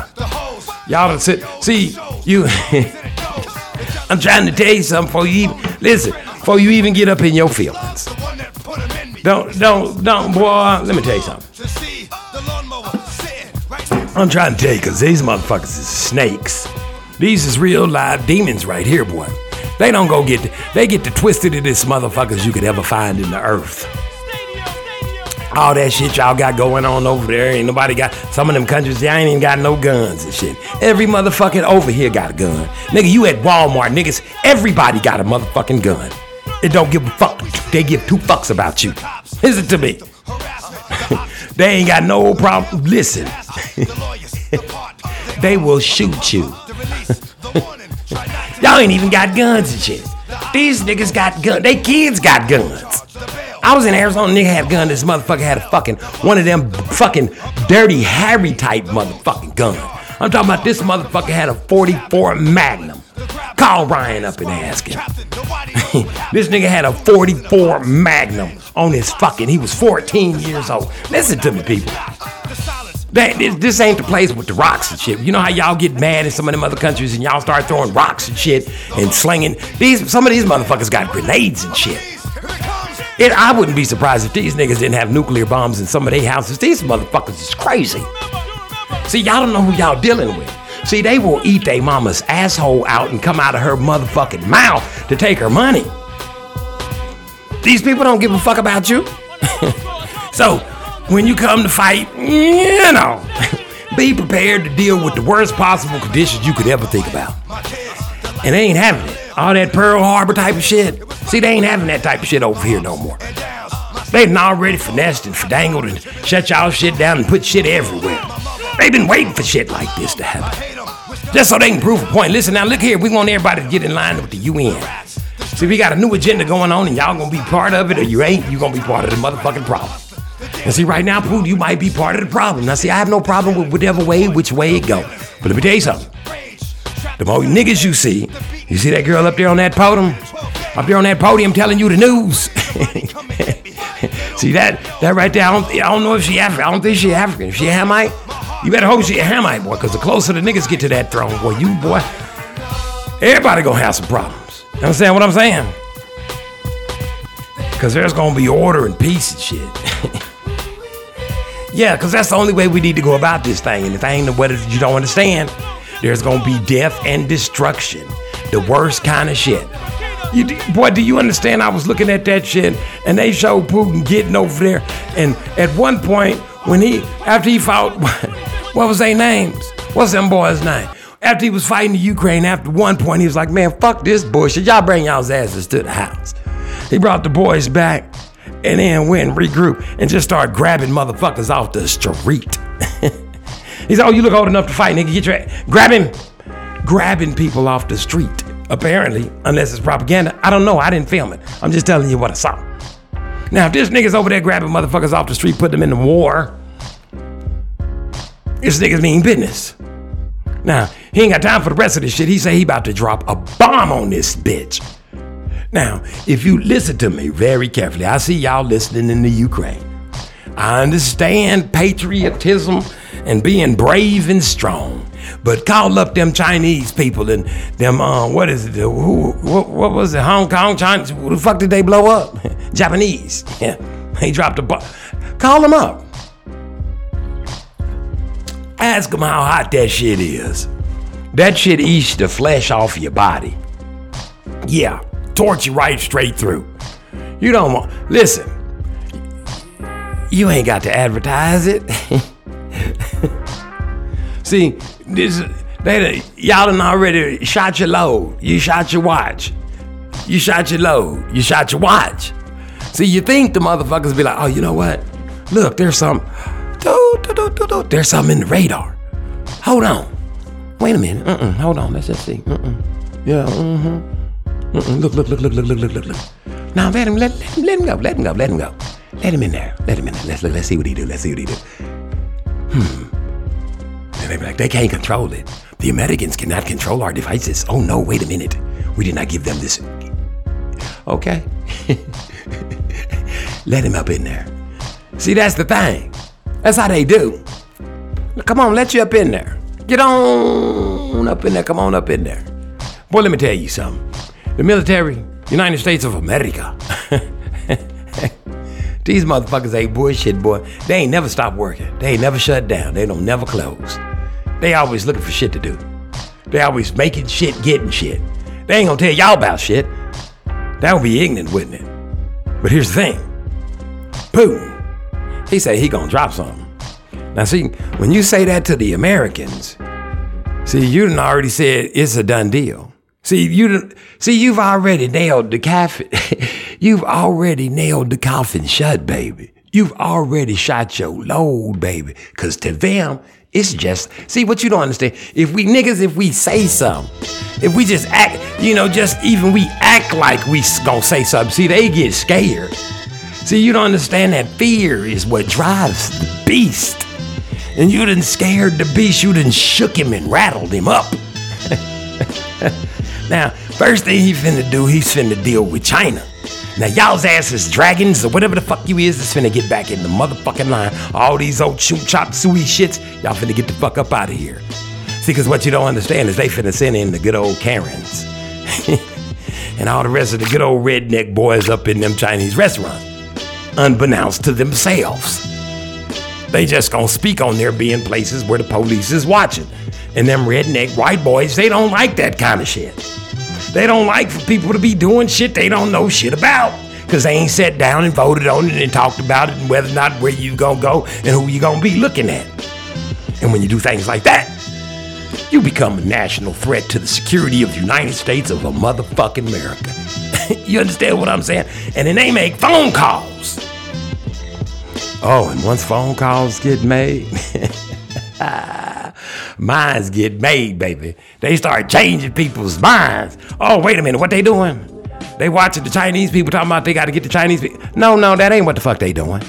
Y'all done sit, see, you, [LAUGHS] I'm trying to tell you something before you even, listen, before you even get up in your feelings. Don't, don't, don't, boy, let me tell you something. I'm trying to tell you, because these motherfuckers is snakes. These is real live demons right here, boy. They don't go get, they get the twistedest motherfuckers you could ever find in the earth. All that shit y'all got going on over there, ain't nobody got, some of them countries, they ain't even got no guns and shit. Every motherfucking over here got a gun. Nigga, you at Walmart, niggas, everybody got a motherfucking gun. It don't give a fuck. They give two fucks about you. Listen to me. [LAUGHS] they ain't got no problem. Listen. [LAUGHS] they will shoot you. [LAUGHS] Y'all ain't even got guns and shit. These niggas got guns. They kids got guns. I was in Arizona, nigga had a gun. This motherfucker had a fucking one of them fucking dirty Harry type motherfucking gun. I'm talking about this motherfucker had a 44 Magnum. Call Ryan up and ask him. [LAUGHS] this nigga had a 44 Magnum on his fucking. He was 14 years old. Listen to me, people. That, this, this ain't the place with the rocks and shit. You know how y'all get mad in some of them other countries and y'all start throwing rocks and shit and slinging. These some of these motherfuckers got grenades and shit. It, I wouldn't be surprised if these niggas didn't have nuclear bombs in some of their houses. These motherfuckers is crazy. See, y'all don't know who y'all dealing with. See, they will eat their mama's asshole out and come out of her motherfucking mouth to take her money. These people don't give a fuck about you. [LAUGHS] so, when you come to fight, you know, [LAUGHS] be prepared to deal with the worst possible conditions you could ever think about. And they ain't having it. All that Pearl Harbor type of shit. See, they ain't having that type of shit over here no more. They've already finessed and fandangled and shut y'all shit down and put shit everywhere. They've been waiting for shit like this to happen. Just so they can prove a point. Listen, now look here, we want everybody to get in line with the UN. See, we got a new agenda going on and y'all gonna be part of it or you ain't, you gonna be part of the motherfucking problem. And see, right now, Putin, you might be part of the problem. Now, see, I have no problem with whatever way, which way it go. But let me tell you something. The more niggas you see, you see that girl up there on that podium? Up there on that podium telling you the news. [LAUGHS] see that that right there? I don't, I don't know if she African. I don't think she African. If she Hamite, you better hope she a Hamite, boy, because the closer the niggas get to that throne, boy, you, boy, everybody gonna have some problems. You understand what I'm saying? Because there's gonna be order and peace and shit. [LAUGHS] yeah, because that's the only way we need to go about this thing. And the thing that you don't understand, there's gonna be death and destruction. The worst kind of shit. You, boy, do you understand? I was looking at that shit, and they showed Putin getting over there. And at one point, when he, after he fought, [LAUGHS] what was their names? What's them boys' name? After he was fighting the Ukraine, after one point, he was like, man, fuck this bullshit. Y'all bring y'all's asses to the house. He brought the boys back and then went and regroup and just started grabbing motherfuckers off the street. [LAUGHS] he said, oh, you look old enough to fight, nigga. Get your, grab him. Grabbing people off the street, apparently, unless it's propaganda. I don't know. I didn't film it. I'm just telling you what I saw. Now, if this nigga's over there grabbing motherfuckers off the street, putting them in the war, this nigga's mean business. Now, he ain't got time for the rest of this shit. He say he about to drop a bomb on this bitch. Now, if you listen to me very carefully, I see y'all listening in the Ukraine. I understand patriotism and being brave and strong. But call up them Chinese people and them, uh, what is it? Who, what, what was it? Hong Kong, China? Who the fuck did they blow up? [LAUGHS] Japanese. Yeah. [LAUGHS] They dropped a bomb. Call them up. Ask them how hot that shit is. That shit eats the flesh off your body. Yeah, torch you right straight through. You don't want, listen, you ain't got to advertise it. [LAUGHS] See, this they y'all done already shot your load. You shot your watch. You shot your load. You shot your watch. See, you think the motherfuckers be like, oh, you know what? Look, there's some, there's something in the radar. Hold on. Wait a minute. Hold on. Let's just see. Yeah. Mm-hmm. Look, look, look, look, look, look, look, look, look. Now let him, let, let him, let him go. Let him go. Let him go. Let him in there. Let him in there. Let's look. Let's see what he do. Let's see what he do. Hmm. And they be like, they can't control it. The Americans cannot control our devices. Oh no! Wait a minute. We did not give them this. Okay. [LAUGHS] let him up in there. See, that's the thing. That's how they do. Come on, let you up in there. Get on up in there. Come on up in there. Boy, let me tell you something. The military, United States of America. [LAUGHS] These motherfuckers ain't bullshit, boy. They ain't never stop working. They ain't never shut down. They don't never close. They always looking for shit to do. They always making shit, getting shit. They ain't gonna tell y'all about shit. That would be ignorant, wouldn't it? But here's the thing. Putin, he say he gonna drop something. Now see, when you say that to the Americans, see, you done already said it's a done deal. See, you see, you've already nailed the coffin. [LAUGHS] you've already nailed the coffin shut, baby. You've already shot your load, baby. Cause to them, it's just see what you don't understand. If we niggas, if we say something, If we just act, you know, just even we act like we gonna say something, see, they get scared. See, you don't understand that fear is what drives the beast. And you done scared the beast, you done shook him and rattled him up. [LAUGHS] now, first thing he finna do, he's finna deal with China. Now, y'all's asses dragons or whatever the fuck you is, is finna get back in the motherfucking line. All these old shoot chop suey shits, y'all finna get the fuck up out of here. See, because what you don't understand is they finna send in the good old Karens. [LAUGHS] and all the rest of the good old redneck boys up in them Chinese restaurants, unbeknownst to themselves. They just gonna speak on there being places where the police is watching. And them redneck white boys, they don't like that kind of shit. They don't like for people to be doing shit they don't know shit about. Cause they ain't sat down and voted on it and talked about it and whether or not where you gonna go and who you gonna be looking at. And when you do things like that, you become a national threat to the security of the United States of a motherfucking America. [LAUGHS] you understand what I'm saying? And then they make phone calls. Oh, and once phone calls get made, [LAUGHS] minds get made, baby. They start changing people's minds. Oh, wait a minute, what they doing? They watching the Chinese people talking about they got to get the Chinese people. No, no, that ain't what the fuck they doing.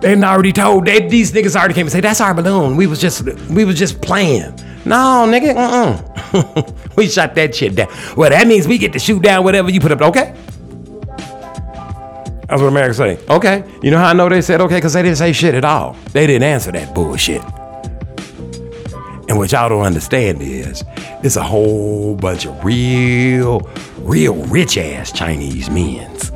They already told they, these niggas already came and say that's our balloon. We was just we was just playing. No, nigga, uh-uh. [LAUGHS] we shot that shit down. Well, that means we get to shoot down whatever you put up. Okay. That's what America say. Okay. You know how I know they said okay? Because they didn't say shit at all. They didn't answer that bullshit. And what y'all don't understand is it's a whole bunch of real, real rich ass Chinese men's.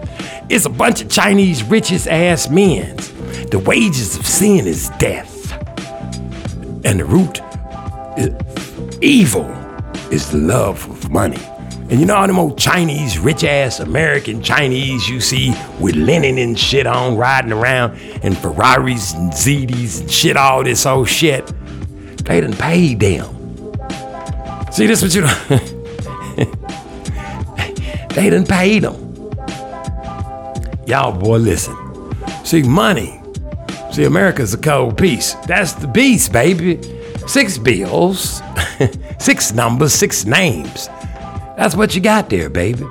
It's a bunch of Chinese richest ass men's. The wages of sin is death. And the root evil is the love of money. And you know all them old Chinese, rich ass American Chinese you see with linen and shit on riding around and Ferraris and ZDs and shit, all this old shit. They done paid them. See, this what you? [LAUGHS] They didn't pay them. Y'all, boy, listen. See, money. See, America's a cold piece. That's the beast, baby. Six bills, [LAUGHS] six numbers, six names. That's what you got there, baby.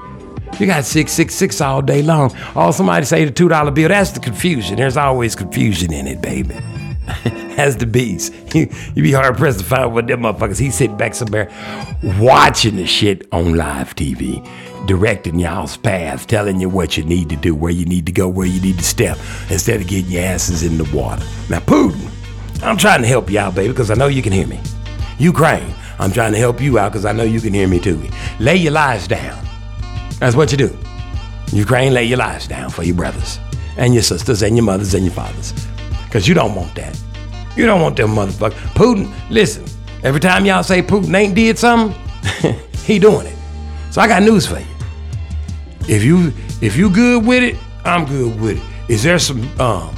You got six, six, six all day long. All somebody say the two dollar bill. That's the confusion. There's always confusion in it, baby. [LAUGHS] That's the beast. [LAUGHS] You, you be hard pressed to find what them motherfuckers. He's sitting back somewhere watching the shit on live TV, directing y'all's path, telling you what you need to do, where you need to go, where you need to step, instead of getting your asses in the water. Now, Putin, I'm trying to help you out, baby, because I know you can hear me. Ukraine, I'm trying to help you out because I know you can hear me too. Lay your lives down. That's what you do. Ukraine, lay your lives down for your brothers and your sisters and your mothers and your fathers. Because you don't want that. You don't want them motherfuckers. Putin, listen, every time y'all say Putin ain't did something, [LAUGHS] he doing it. So I got news for you. If you if you good with it, I'm good with it. Is there some um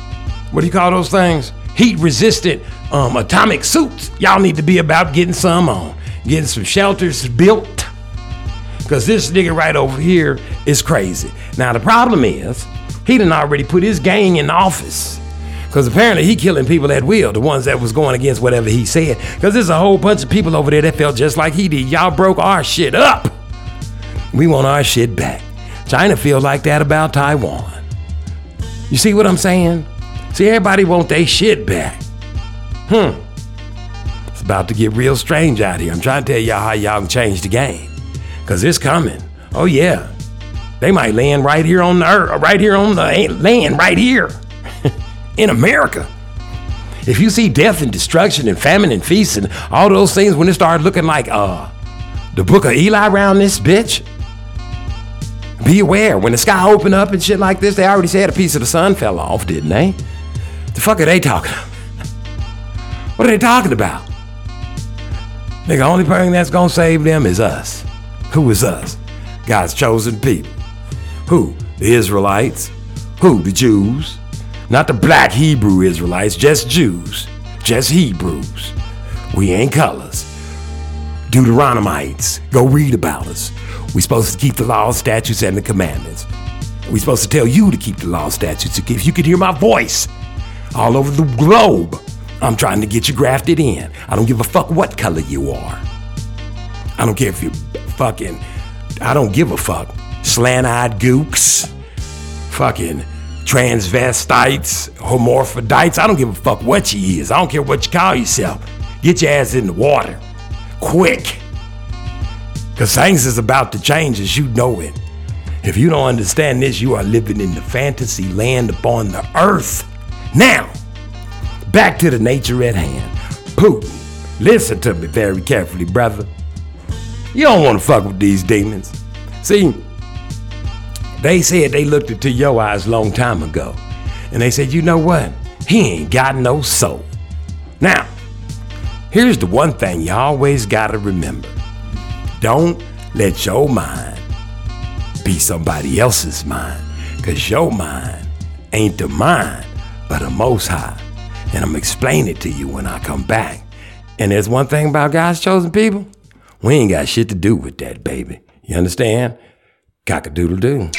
what do you call those things? Heat resistant um atomic suits. Y'all need to be about getting some on. Getting some shelters built. Cause this nigga right over here is crazy. Now the problem is, he done already put his gang in office. Cause apparently he killing people at will, the ones that was going against whatever he said. Cause there's a whole bunch of people over there that felt just like he did. Y'all broke our shit up. We want our shit back. China feel like that about Taiwan. You see what I'm saying? See, everybody want their shit back. Hmm. It's about to get real strange out here. I'm trying to tell y'all how y'all can change the game. Cause it's coming. Oh yeah. They might land right here on the earth, right here on the land, right here in America. If you see death and destruction and famine and feast and all those things when it started looking like uh the book of Eli around this bitch, be aware when the sky opened up and shit like this, they already said a piece of the sun fell off, didn't they? The fuck are they talking? [LAUGHS] What are they talking about? Nigga, only person that's gonna save them is us. Who is us? God's chosen people. Who? The Israelites. Who? The Jews. Not the black Hebrew Israelites, just Jews. Just Hebrews. We ain't colors. Deuteronomites. Go read about us. We supposed to keep the laws, statutes, and the commandments. We supposed to tell you to keep the law, statutes. If you could hear my voice all over the globe, I'm trying to get you grafted in. I don't give a fuck what color you are. I don't care if you're fucking, I don't give a fuck. Slant eyed gooks, fucking transvestites, homorphidites. I don't give a fuck what you is. I don't care what you call yourself. Get your ass in the water. Quick. Because things is about to change as you know it. If you don't understand this, you are living in the fantasy land upon the earth. Now, back to the nature at hand. Putin, listen to me very carefully, brother. You don't want to fuck with these demons. See, they said they looked into your eyes a long time ago. And they said, you know what? He ain't got no soul. Now, here's the one thing you always gotta remember. Don't let your mind be somebody else's mind. Cause your mind ain't the mind of the most high. And I'm explaining it to you when I come back. And there's one thing about God's chosen people. We ain't got shit to do with that, baby. You understand? Cock a doodle doo.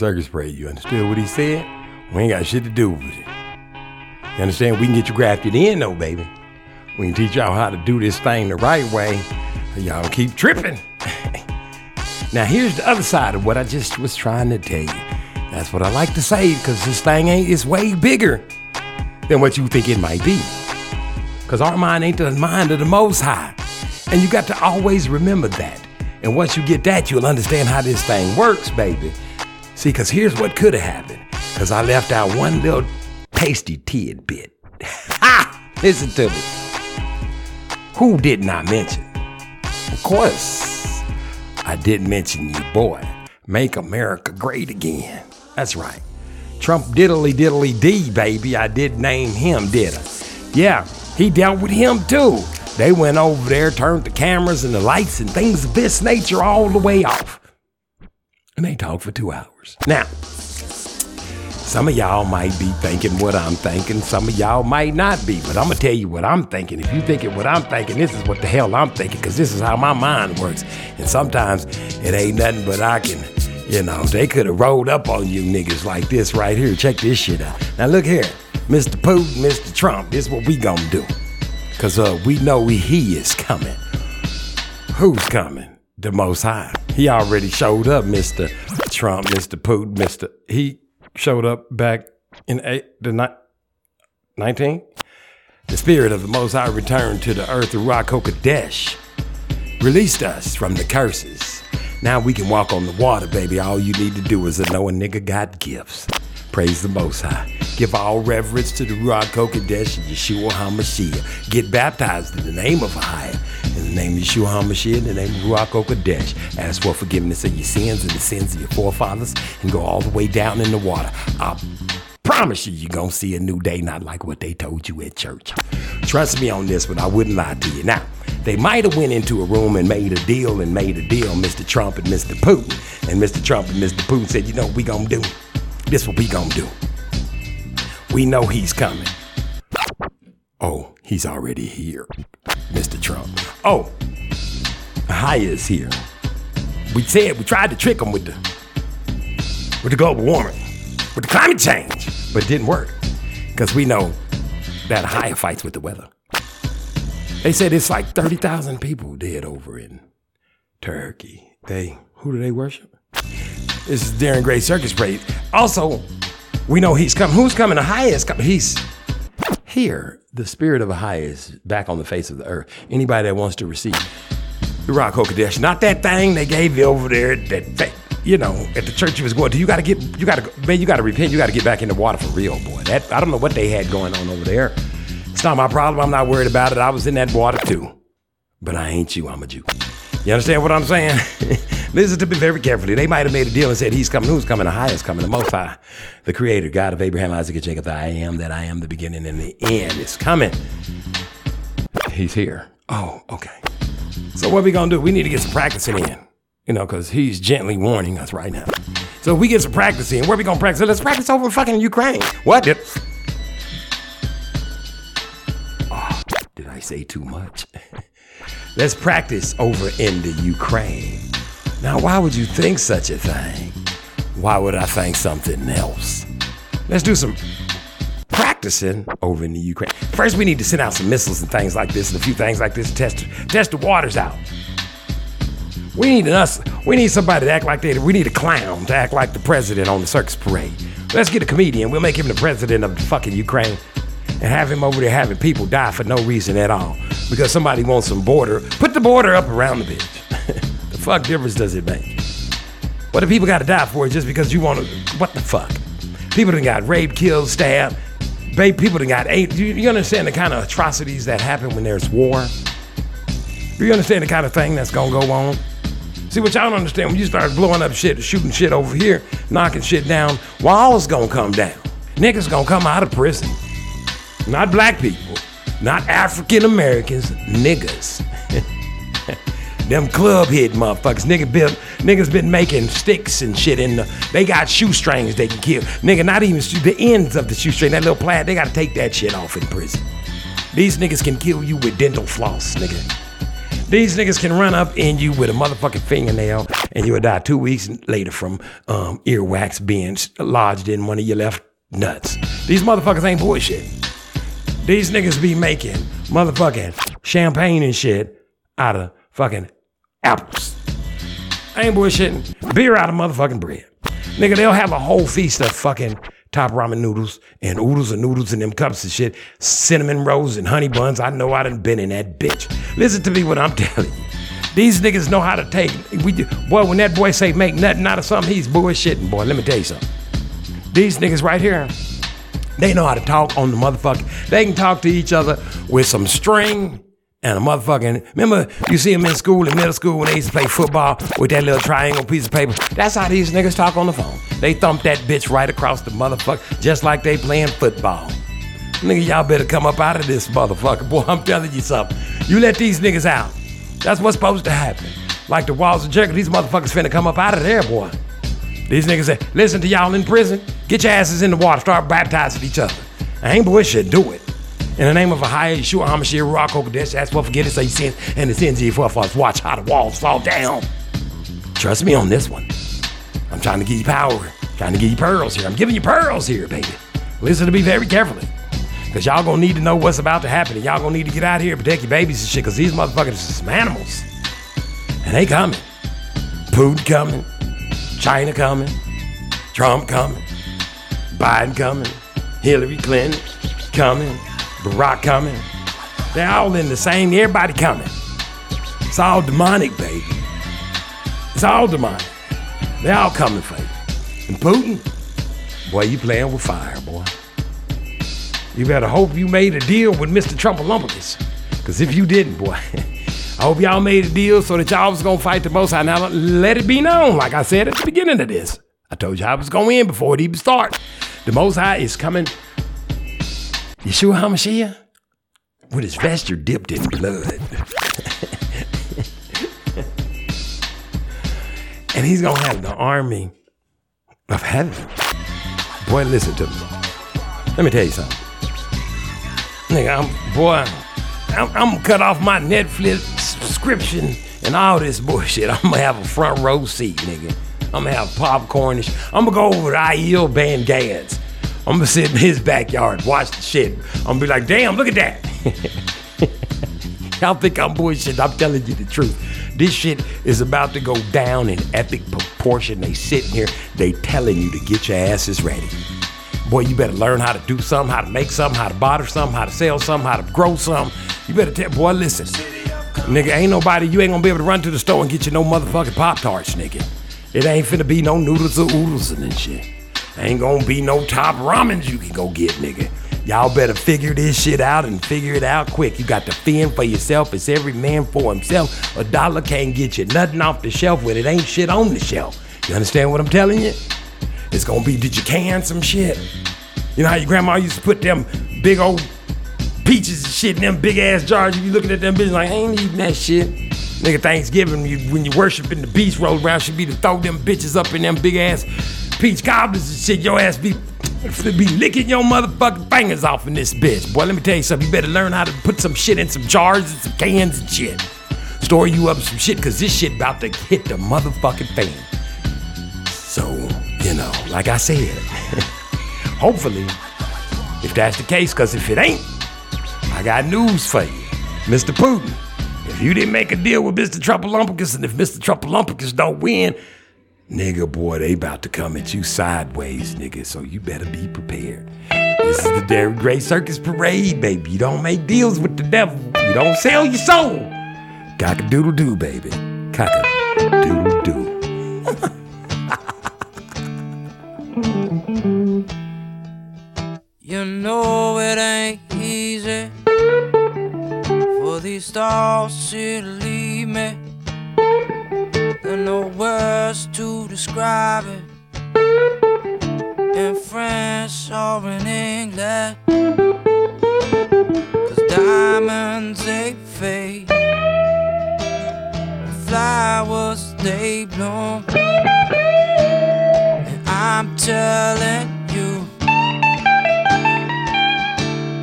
Circus parade. You understood what he said? We ain't got shit to do with it. You understand? We can get you grafted in though, baby. We can teach y'all how to do this thing the right way. Y'all keep tripping. [LAUGHS] now here's the other side of what I just was trying to tell you. That's what I like to say, because this thing ain't it's way bigger than what you think it might be. Because our mind ain't the mind of the most high. And you got to always remember that. And once you get that, you'll understand how this thing works, baby. See, because here's what could have happened. Because I left out one little tasty tidbit. [LAUGHS] Ha! Listen to me. Who didn't I mention? Of course, I didn't mention you, boy. Make America great again. That's right. Trump diddly diddly D, baby. I did name him, did I? Yeah, he dealt with him too. They went over there, turned the cameras and the lights and things of this nature all the way off. And they talked for two hours. Now, some of y'all might be thinking what I'm thinking. Some of y'all might not be, but I'm gonna tell you what I'm thinking. If you thinking what I'm thinking, this is what the hell I'm thinking, because this is how my mind works. And sometimes it ain't nothing but I can, you know, they could have rolled up on you niggas like this right here. Check this shit out. Now look here, Mr. Putin, Mr. Trump, this is what we gonna do. Cause uh, we know he is coming. Who's coming? The Most High. He already showed up, Mr. Trump, Mr. Putin, Mr. He showed up back in eight, the ni- 19. The Spirit of the Most High returned to the earth, Ruach HaKodesh, released us from the curses. Now we can walk on the water, baby. All you need to do is to know a nigga got gifts. Praise the Most High. Give all reverence to the Ruach HaKodesh and Yeshua HaMashiach. Get baptized in the name of Ahia, in the name of Yeshua HaMashiach, in the name of Ruach HaKodesh. Ask for forgiveness of your sins and the sins of your forefathers and go all the way down in the water. I promise you, you're going to see a new day, not like what they told you at church. Trust me on this one, I wouldn't lie to you. Now, they might have went into a room and made a deal and made a deal, Mr. Trump and Mr. Putin. And Mr. Trump and Mr. Putin said, you know what we going to do? This what we to do. We know he's coming. Oh, he's already here, Mr. Trump. Oh, Haya is here. We said we tried to trick him with the with the global warming, with the climate change, but it didn't work because we know that Haya fights with the weather. They said it's like thirty thousand people dead over in Turkey. They who do they worship? This is Darren Gray Circus Parade. Also, we know he's coming. Who's coming? The highest. He's here. The spirit of Ahia is back on the face of the earth. Anybody that wants to receive the Ruach HaKodesh, not that thing they gave you over there that, that you know at the church you was going to. You got to get, you got to, man, you got to repent. You got to get back in the water for real, boy. That I don't know what they had going on over there. It's not my problem. I'm not worried about it. I was in that water too, but I ain't you. I'm a Jew. You understand what I'm saying? [LAUGHS] Listen to me very carefully. They might have made a deal and said, He's coming. Who's coming? The highest coming, the most high. The creator, God of Abraham, Isaac, and Jacob. I am that I am the beginning and the end. is coming. He's here. Oh, okay. So what we gonna do? We need to get some practicing in. You know, because he's gently warning us right now. So we get some practice in, where we gonna practice? Let's practice over fucking Ukraine. What? Did, oh, did I say too much? [LAUGHS] Let's practice over in the Ukraine. Now, why would you think such a thing? Why would I think something else? Let's do some practicing over in the Ukraine. First, we need to send out some missiles and things like this, and a few things like this. to Test test the waters out. We need us. We need somebody to act like they. We need a clown to act like the president on the circus parade. Let's get a comedian. We'll make him the president of the fucking Ukraine, and have him over there having people die for no reason at all because somebody wants some border. Put the border up around the bitch. Fuck difference does it make? What do people got to die for just because you want to? What the fuck? People done got raped, killed, stabbed. Babe, people done got ate. You, you understand the kind of atrocities that happen when there's war? Do you understand the kind of thing that's gonna go on? See, what y'all don't understand, when you start blowing up shit, shooting shit over here, knocking shit down, walls gonna come down. Niggas gonna come out of prison. Not black people, not African Americans, niggas. Them club hit motherfuckers. Nigga been, niggas been making sticks and shit in the. They got shoestrings they can kill. Nigga, not even the ends of the shoestring, that little plaid, they gotta take that shit off in prison. These niggas can kill you with dental floss, nigga. These niggas can run up in you with a motherfucking fingernail and you would die two weeks later from um, earwax being lodged in one of your left nuts. These motherfuckers ain't bullshit. These niggas be making motherfucking champagne and shit out of fucking apples. I ain't bullshitting. Beer out of motherfucking bread. Nigga, they'll have a whole feast of fucking top ramen noodles and oodles and noodles in them cups and shit, cinnamon rolls and honey buns. I know I done been in that bitch. Listen to me what I'm [LAUGHS] telling you. These niggas know how to take. We, do- boy, when that boy say make nothing out of something, he's bullshitting, boy. Let me tell you something. These niggas right here, they know how to talk on the motherfucker. They can talk to each other with some string and a motherfucking. Remember, you see them in school, in middle school, when they used to play football with that little triangle piece of paper. That's how these niggas talk on the phone. They thump that bitch right across the motherfucker, just like they playing football. Nigga, y'all better come up out of this motherfucker. Boy, I'm telling you something. You let these niggas out. That's what's supposed to happen. Like the walls of Jericho, these motherfuckers finna come up out of there, boy. These niggas say, listen to y'all in prison, get your asses in the water, start baptizing each other. I ain't bullshit, do it. In the name of a higher Yeshua HaMashiach, Ruach HaKodesh, ask for forgiveness of your sins and the sins of your forefathers. Watch how the walls fall down. Trust me on this one. I'm trying to give you power, trying to give you pearls here. I'm giving you pearls here, baby. Listen to me very carefully. Cause y'all gonna need to know what's about to happen. And y'all gonna need to get out here and protect your babies and shit. Cause these motherfuckers are some animals. And they coming. Putin coming. China coming. Trump coming. Biden coming. Hillary Clinton coming. Barack coming. They're all in the same, everybody coming. It's all demonic, baby. It's all demonic. They all coming for you. And Putin, boy, you playing with fire, boy. You better hope you made a deal with Mr. Trumpolumpicus. Because if you didn't, boy, [LAUGHS] I hope y'all made a deal so that y'all was going to fight the Most High. Now, let it be known, like I said at the beginning of this. I told you I was going in before it even started. The Most High is coming. Yeshua HaMashiach with his vesture dipped in blood. [LAUGHS] and he's going to have the army of heaven. Boy, listen to me. Let me tell you something. Nigga, I'm boy, I'm, I'm gonna cut off my Netflix subscription and all this bullshit. [LAUGHS] I'm gonna have a front row seat, nigga. I'm gonna have popcornish. I'm gonna go over to Aiel Van Gads. I'm gonna sit in his backyard, watch the shit. I'm gonna be like, damn, look at that. [LAUGHS] Y'all think I'm bullshit. I'm telling you the truth. This shit is about to go down in epic proportion. They sitting here, they telling you to get your asses ready. Boy, you better learn how to do something, how to make something, how to barter something, how to sell something, how to grow something. You better tell, boy, listen. Nigga, ain't nobody, you ain't gonna be able to run to the store and get you no motherfucking Pop Tarts, nigga. It ain't finna be no noodles or oodles and shit. Ain't gonna be no top ramens you can go get, nigga. Y'all better figure this shit out and figure it out quick. You got to fend for yourself. It's every man for himself. A dollar can't get you nothing off the shelf when it ain't shit on the shelf. You understand what I'm telling you? It's gonna be, did you can some shit? You know how your grandma used to put them big old peaches and shit in them big ass jars? You be looking at them bitches like, I ain't eating that shit. Nigga, Thanksgiving, you, when you worshiping the beast roll around, should be to throw them bitches up in them big ass peach cobblers and shit. Your ass be be licking your motherfucking fingers off in this bitch. Boy, let me tell you something. You better learn how to put some shit in some jars and some cans and shit. Store you up some shit, cause this shit about to hit the motherfucking fan. So, you know, like I said, [LAUGHS] hopefully, if that's the case, because if it ain't, I got news for you. Mr. Putin, if you didn't make a deal with Mr. Trumpolumpicus, and if Mr. Trumpolumpicus don't win, nigga, boy, they about to come at you sideways, nigga, so you better be prepared. This is the Darren Gray Circus Parade, baby. You don't make deals with the devil. You don't sell your soul. Cock-a-doodle-doo, baby. Cock-a-doodle-doo. You know it ain't easy for these thoughts to leave me. Are no words to describe it in French or in English. Cause diamonds they fade, and flowers they bloom. And I'm telling you.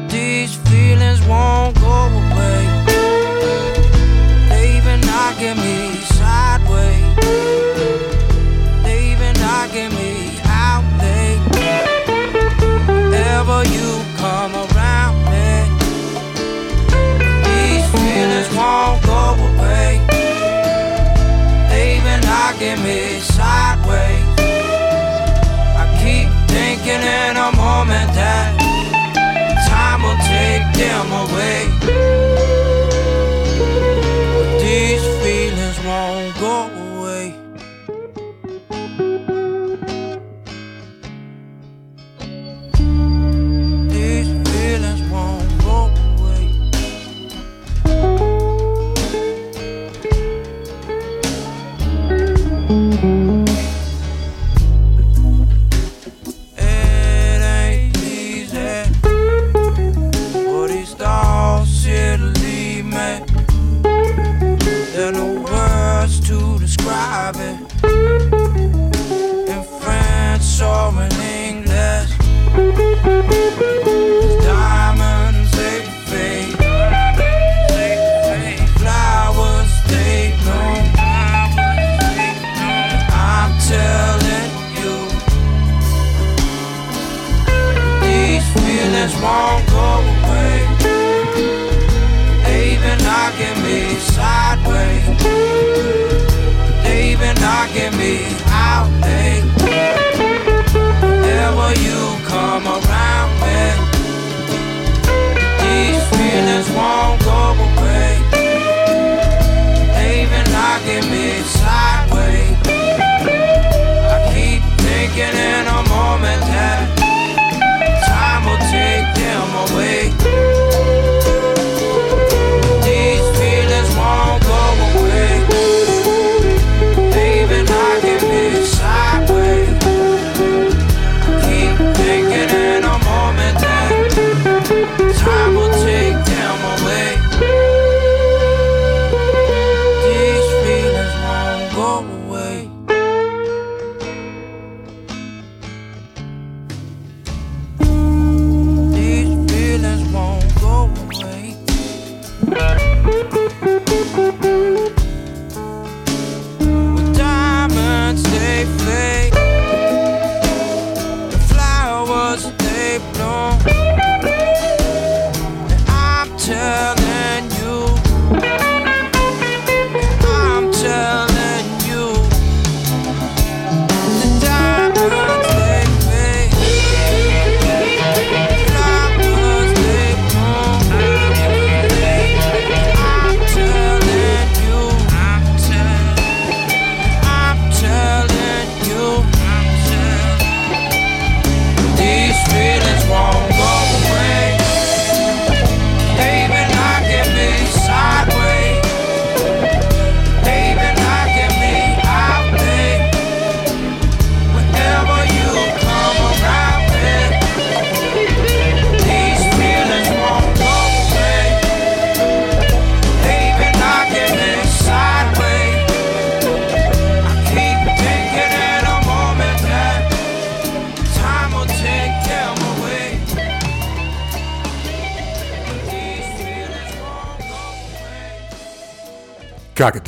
These feelings won't take feelings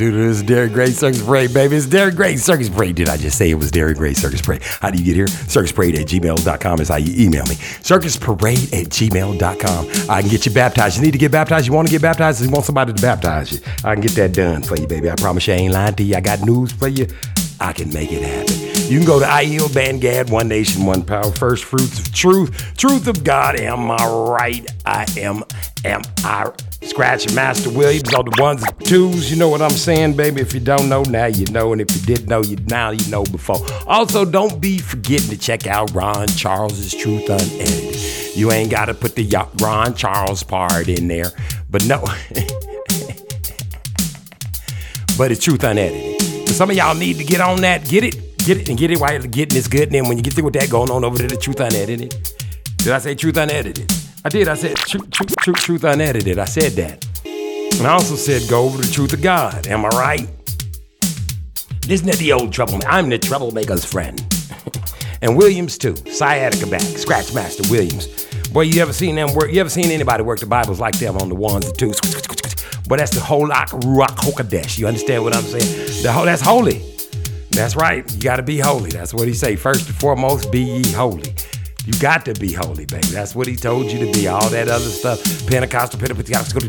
Cockadoodle, this is Derek Gray Circus Parade, baby. It's Derek Gray Circus Parade. Did I just say it was Derek Gray Circus Parade? How do you get here? Circusparade at gmail.com is how you email me. Circusparade at gmail.com. I can get you baptized. You need to get baptized. You want to get baptized? You want somebody to baptize you? I can get that done for you, baby. I promise you I ain't lying to you. I got news for you. I can make it happen. You can go to IEL Bandgad, One Nation, One Power, First Fruits of Truth, Truth of God. Am I right? I am. I? Scratch Master Williams on the ones and twos. You know what I'm saying, baby? If you don't know, now you know. And if you did know, you now you know before. Also, don't be forgetting to check out Ron Charles's Truth Unedited. You ain't got to put the Ron Charles part in there. But no. [LAUGHS] but it's Truth Unedited. So some of y'all need to get on that. Get it. Get it and get it while you're getting this good. And then when you get through with that, going on over to the Truth Unedited. Did I say Truth Unedited? I did. I said truth, truth, truth, truth unedited. I said that. And I also said go over the truth of God. Am I right? Isn't that the old trouble? I'm the troublemaker's friend. [LAUGHS] and Williams too. Sciatica back. Scratch Master Williams. Boy, you ever seen them work? You ever seen anybody work the Bibles like them on the ones and twos? But that's the whole Ruach HaKodesh. You understand what I'm saying? The whole that's holy. That's right. You got to be holy. That's what he say. First and foremost, be ye holy. You got to be holy, baby. That's what he told you to be. All that other stuff, Pentecostal, Pentecostal,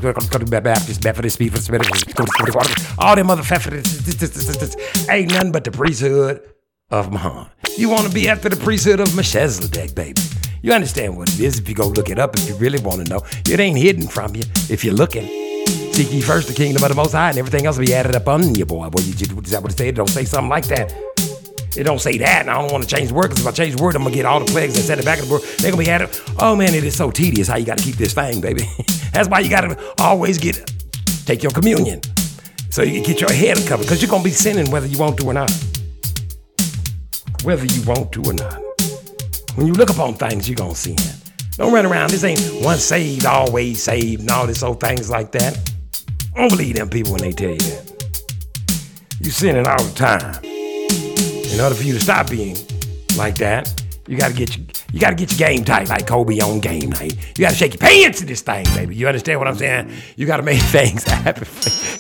Baptist, Methodist, all them other motherfuckers ain't nothing but the priesthood of Muhammad. You want to be after the priesthood of Melchizedek, baby. You understand what it is if you go look it up if you really want to know. It ain't hidden from you if you're looking. Seek ye first the kingdom of the Most High, and everything else will be added up on you, boy. Boy, you, is that what it said? Don't say something like that. It don't say that, and I don't want to change the word, because if I change the word, I'm to get all the plagues that said it back in the word. They're to be added. Oh, man, it is so tedious how you got to keep this thing, baby. [LAUGHS] That's why you got to always get, take your communion. So you can get your head covered, because you're to be sinning whether you want to or not. Whether you want to or not. When you look upon things, you're to sin. Don't run around. This ain't once saved, always saved, and all this old things like that. Don't believe them people when they tell you that. You sinning all the time. In order for you to stop being like that, you gotta get your, you gotta get your game tight like Kobe on game night. You gotta shake your pants in this thing, baby. You understand what I'm saying? You gotta make [LAUGHS] things happen.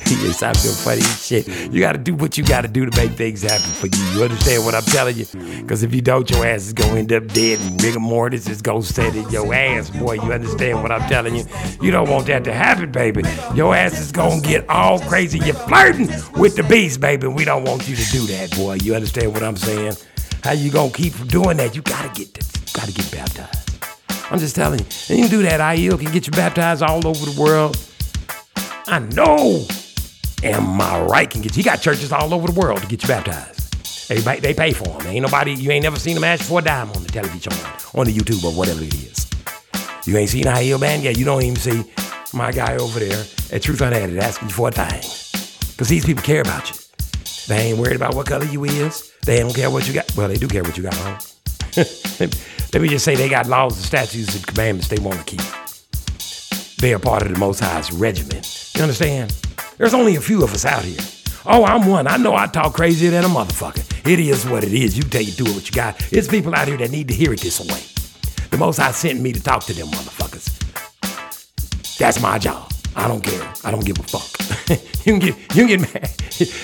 yes, I feel funny shit. You gotta do what you gotta do to make things happen for you. You understand what I'm telling you? Because if you don't, your ass is gonna end up dead and rigor mortis is gonna set in your ass, boy. You understand what I'm telling you? You don't want that to happen, baby. Your ass is gonna get all crazy. You're flirting with the beast, baby. We don't want you to do that, boy. You understand what I'm saying? How you gonna keep from doing that? You gotta get you gotta get baptized. I'm just telling you. And you can do that. IEL can get you baptized all over the world. I know. Am I right? Can get you got churches all over the world to get you baptized. Everybody they pay for them. Ain't nobody you ain't never seen them ask for a dime on the television on the YouTube or whatever it is. You ain't seen IEL man? Yeah, you don't even see my guy over there at Truth Unedited asking for a thing. Because these people care about you. They ain't worried about what color you is. They don't care what you got. Well, they do care what you got on. [LAUGHS] Let me just say they got laws and statutes and commandments they want to keep. They are part of the Most High's regiment. You understand? There's only a few of us out here. Oh, I'm one. I know I talk crazier than a motherfucker. It is what it is. You tell you do it what you got. It's people out here that need to hear it this way. The Most High sent me to talk to them motherfuckers. That's my job. I don't care. I don't give a fuck. [LAUGHS] you can get you can get mad. [LAUGHS]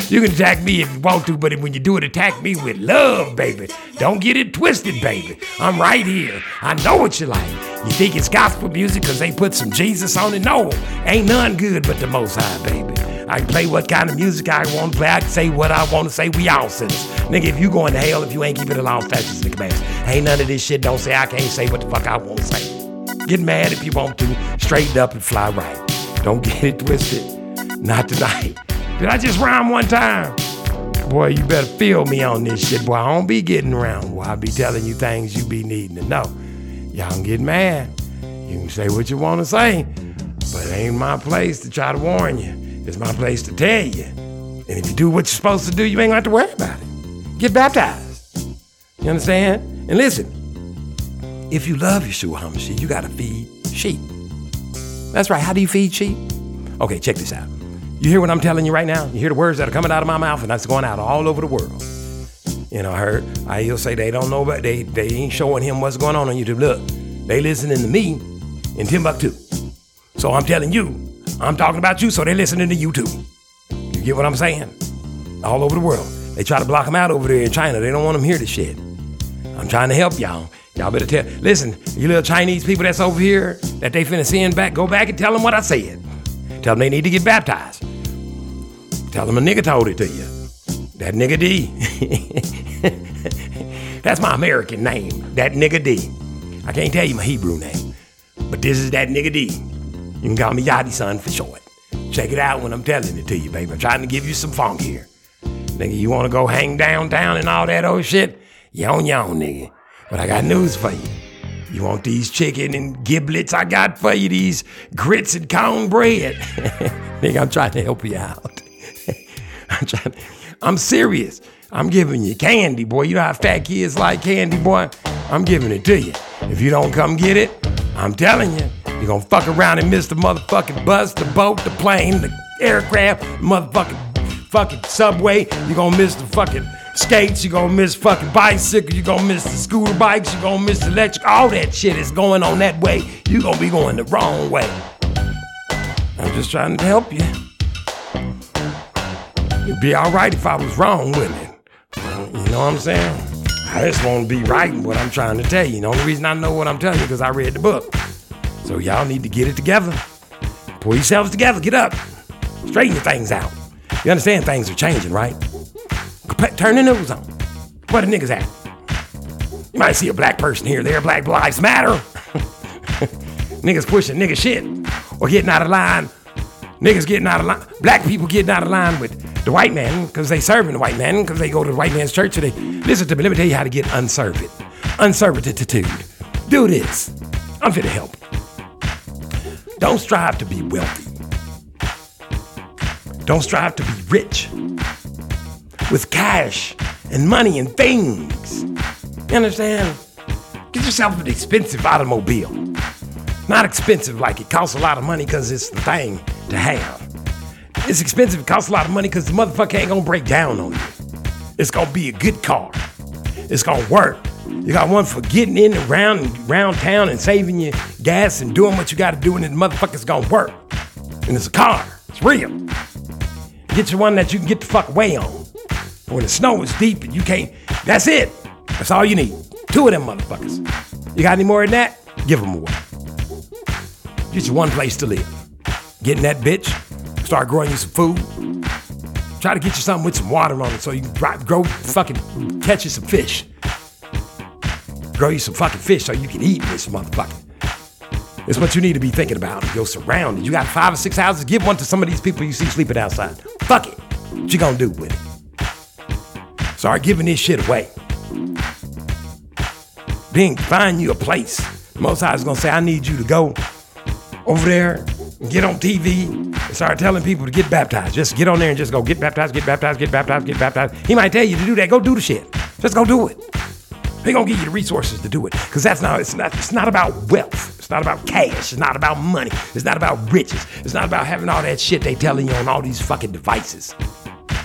You can attack me if you want to, but when you do it, attack me with love, baby. Don't get it twisted, baby. I'm right here. I know what you like. You think it's gospel music because they put some Jesus on it? No, ain't none good but the Most High, baby. I can play what kind of music I want to play. I can say what I want to say. We all sinners. Nigga, if you going to hell if you ain't keeping the law, statutes, and commands, ain't none of this shit. Don't say I can't say what the fuck I want to say. Get mad if you want to. Straighten up and fly right. Don't get it twisted. Not tonight. Did I just rhyme one time? Boy, you better feel me on this shit, boy. I don't be getting around. Boy, I be telling you things you be needing to know. Y'all can get mad. You can say what you want to say, but it ain't my place to try to warn you. It's my place to tell you. And if you do what you're supposed to do, you ain't gonna have to worry about it. Get baptized. You understand? And listen, if you love Yeshua HaMashiach, you gotta feed sheep. That's right. How do you feed sheep? Okay, check this out. You hear what I'm telling you right now? You hear the words that are coming out of my mouth, and that's going out all over the world. You know, I heard I he'll say they don't know, but they they ain't showing him what's going on on YouTube. Look, they listening to me in Timbuktu. So I'm telling you, I'm talking about you, so they listening to you too. You get what I'm saying? All over the world. They try to block them out over there in China. They don't want them hear the shit. I'm trying to help y'all. Y'all better tell. Listen, you little Chinese people that's over here that they finna send back, go back and tell them what I said. Tell them they need to get baptized. Tell them a nigga told it to you. That nigga D. [LAUGHS] that's my American name. That nigga D. I can't tell you my Hebrew name, but this is that nigga D. You can call me Yachty son for short. Check it out when I'm telling it to you, baby. I'm trying to give you some funk here. Nigga, you wanna go hang downtown and all that old shit? You on your own, nigga. But I got news for you. You want these chicken and giblets I got for you, these grits and cornbread? [LAUGHS] nigga, I'm trying to help you out. [LAUGHS] I'm trying I'm serious. I'm giving you candy, boy. You know how fat kids like candy, boy? I'm giving it to you. If you don't come get it, I'm telling you, you're gonna fuck around and miss the motherfucking bus, the boat, the plane, the aircraft, motherfucking fucking subway. You're gonna miss the fucking skates. You're gonna miss fucking bicycles. You're gonna miss the scooter bikes. You're gonna miss electric. All that shit is going on that way. You're gonna be going the wrong way. I'm just trying to help you. It'd be all right if I was wrong, wouldn't it? You know what I'm saying? I just want to be right in what I'm trying to tell you. The only reason I know what I'm telling you because I read the book. So y'all need to get it together. Pull yourselves together. Get up. Straighten your things out. You understand things are changing, right? Turn the news on. Where the niggas at? You might see a black person here, there, Black Lives Matter. [LAUGHS] niggas pushing nigga shit or getting out of line. Niggas getting out of line. Black people getting out of line with the white man because they serving the white man because they go to the white man's church. They listen to me. Let me tell you how to get unserved. Unservitude. Do this. I'm here to help. Don't strive to be wealthy. Don't strive to be rich with cash and money and things. You understand? Get yourself an expensive automobile. Not expensive like it costs a lot of money because it's the thing to have. It's expensive, it costs a lot of money because the motherfucker ain't gonna break down on you. It's gonna be a good car. It's gonna work. You got one for getting in and around and around town and saving you gas and doing what you gotta do, and the motherfucker's gonna work. And it's a car. It's real. Get you one that you can get the fuck away on. When the snow is deep and you can't, that's it. That's all you need. Two of them motherfuckers. You got any more than that? Give them away. Get you one place to live. Get in that bitch. Start growing you some food. Try to get you something with some water on it so you can grow fucking catch you some fish. Grow you some fucking fish so you can eat this motherfucker. It's what you need to be thinking about. Your surroundings. You got five or six houses. Give one to some of these people you see sleeping outside. Fuck it. What you gonna do with it? Start giving this shit away. Then find you a place. Most High is gonna say, I need you to go over there get on TV and start telling people to get baptized. Just get on there and just go get baptized, get baptized, get baptized, get baptized. He might tell you to do that. Go do the shit. Just go do it. They gonna give you the resources to do it. Cause that's not it's not it's not about wealth. It's not about cash. It's not about money. It's not about riches. It's not about having all that shit they telling you on all these fucking devices.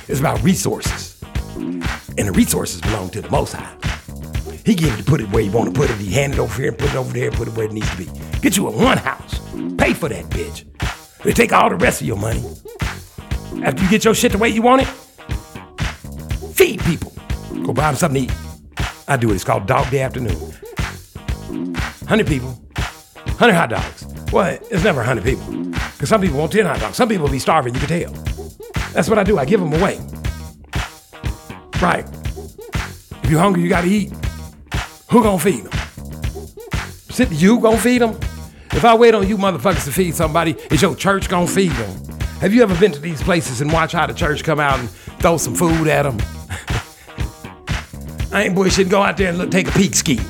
It's about resources. And the resources belong to the most high. He give you to put it where you want to put it. He hand it over here and put it over there and put it where it needs to be. Get you a one house. Pay for that bitch. They take all the rest of your money. After you get your shit the way you want it, feed people. Go buy them something to eat. I do it. It's called Dog Day Afternoon. 100 people, 100 hot dogs. Well, it's never 100 people. Because some people want 10 hot dogs. Some people be starving, you can tell. That's what I do. I give them away. Right. If you're hungry, you got to eat. Who gonna feed them? Sit you gonna feed them? If I wait on you motherfuckers to feed somebody, is your church gonna feed them? Have you ever been to these places and watch how the church come out and throw some food at them? [LAUGHS] I ain't bullshit. Go out there and look, take a peek ski.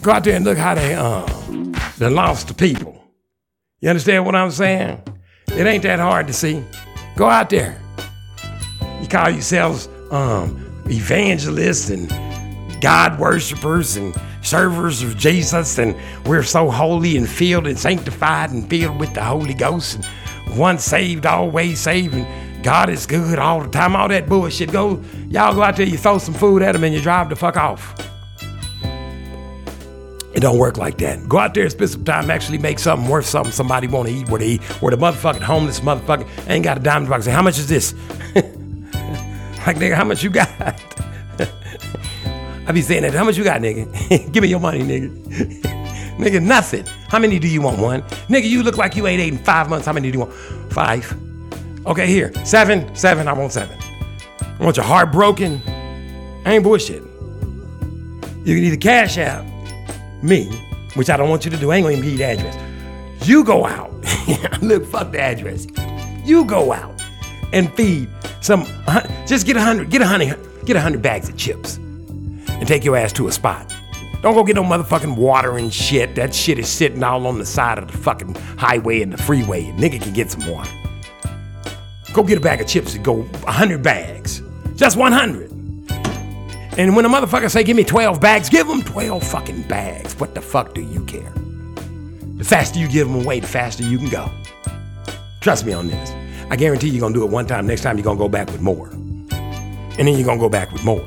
Go out there and look how they um they lost the people. You understand what I'm saying? It ain't that hard to see. Go out there. You call yourselves um evangelists and God worshipers and servers of Jesus, and we're so holy and filled and sanctified and filled with the Holy Ghost, and once saved, always saved, and God is good all the time. All that bullshit. Go, y'all go out there, you throw some food at them, and you drive the fuck off. It don't work like that. Go out there and spend some time, actually make something worth something somebody want to eat where they eat, where the motherfucking homeless motherfucker ain't got a dime pocket. Say, how much is this? [LAUGHS] like, nigga, how much you got? I be saying that. How much you got, nigga? [LAUGHS] Give me your money, nigga. nigga, nothing. How many do you want? One. Nigga, you look like you ain't ate in five months. How many do you want? Five. Okay, here. Seven. Seven. I want seven. I want your heart broken. I ain't bullshit. You can either cash out me, which I don't want you to do. I ain't gonna give you the address. You go out. [LAUGHS] look, fuck the address. You go out and feed some. Just get a hundred. Get a hundred. Get a hundred bags of chips and take your ass to a spot. Don't go get no motherfucking water and shit. That shit is sitting all on the side of the fucking highway and the freeway. A nigga can get some water. Go get a bag of chips and go a 100 bags. Just 100. And when a motherfucker say, give me 12 bags, give them 12 fucking bags. What the fuck do you care? The faster you give them away, the faster you can go. Trust me on this. I guarantee you're gonna do it one time. Next time you're gonna go back with more. And then you're gonna go back with more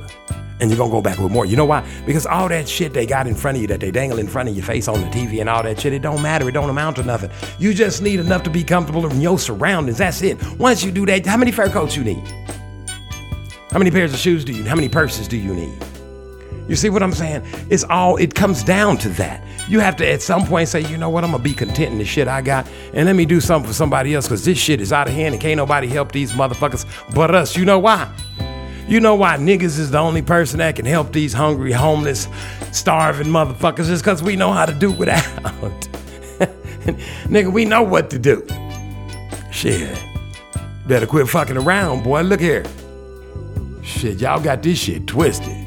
and you're gonna go back with more. You know why? Because all that shit they got in front of you, that they dangle in front of your face on the TV and all that shit, it don't matter. It don't amount to nothing. You just need enough to be comfortable in your surroundings. That's it. Once you do that, how many fur coats you need? How many pairs of shoes do you? How many purses do you need? You see what I'm saying? It's all, it comes down to that. You have to at some point say, you know what, I'm gonna be content in the shit I got and let me do something for somebody else because this shit is out of hand and can't nobody help these motherfuckers but us. You know why? You know why niggas is the only person that can help these hungry, homeless, starving motherfuckers is because we know how to do without. [LAUGHS] Nigga, we know what to do. Shit. Better quit fucking around, boy. Look here. Shit, y'all got this shit twisted.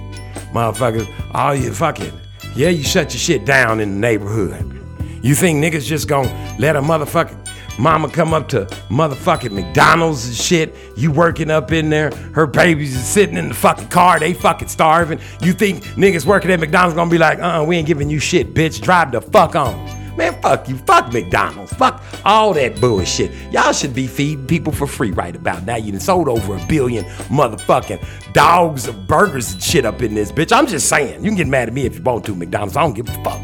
Motherfuckers, all you fucking, yeah, you shut your shit down in the neighborhood. You think niggas just gonna let a motherfucking mama come up to motherfucking McDonald's and shit? You working up in there, her babies is sitting in the fucking car, they fucking starving. You think niggas working at McDonald's gonna be like, uh uh we ain't giving you shit, bitch, drive the fuck on. Man, fuck you. Fuck McDonald's. Fuck all that bullshit. Y'all should be feeding people for free right about now. You done sold over a billion motherfucking dogs of burgers and shit up in this bitch. I'm just saying. You can get mad at me if you want to, McDonald's. I don't give a fuck.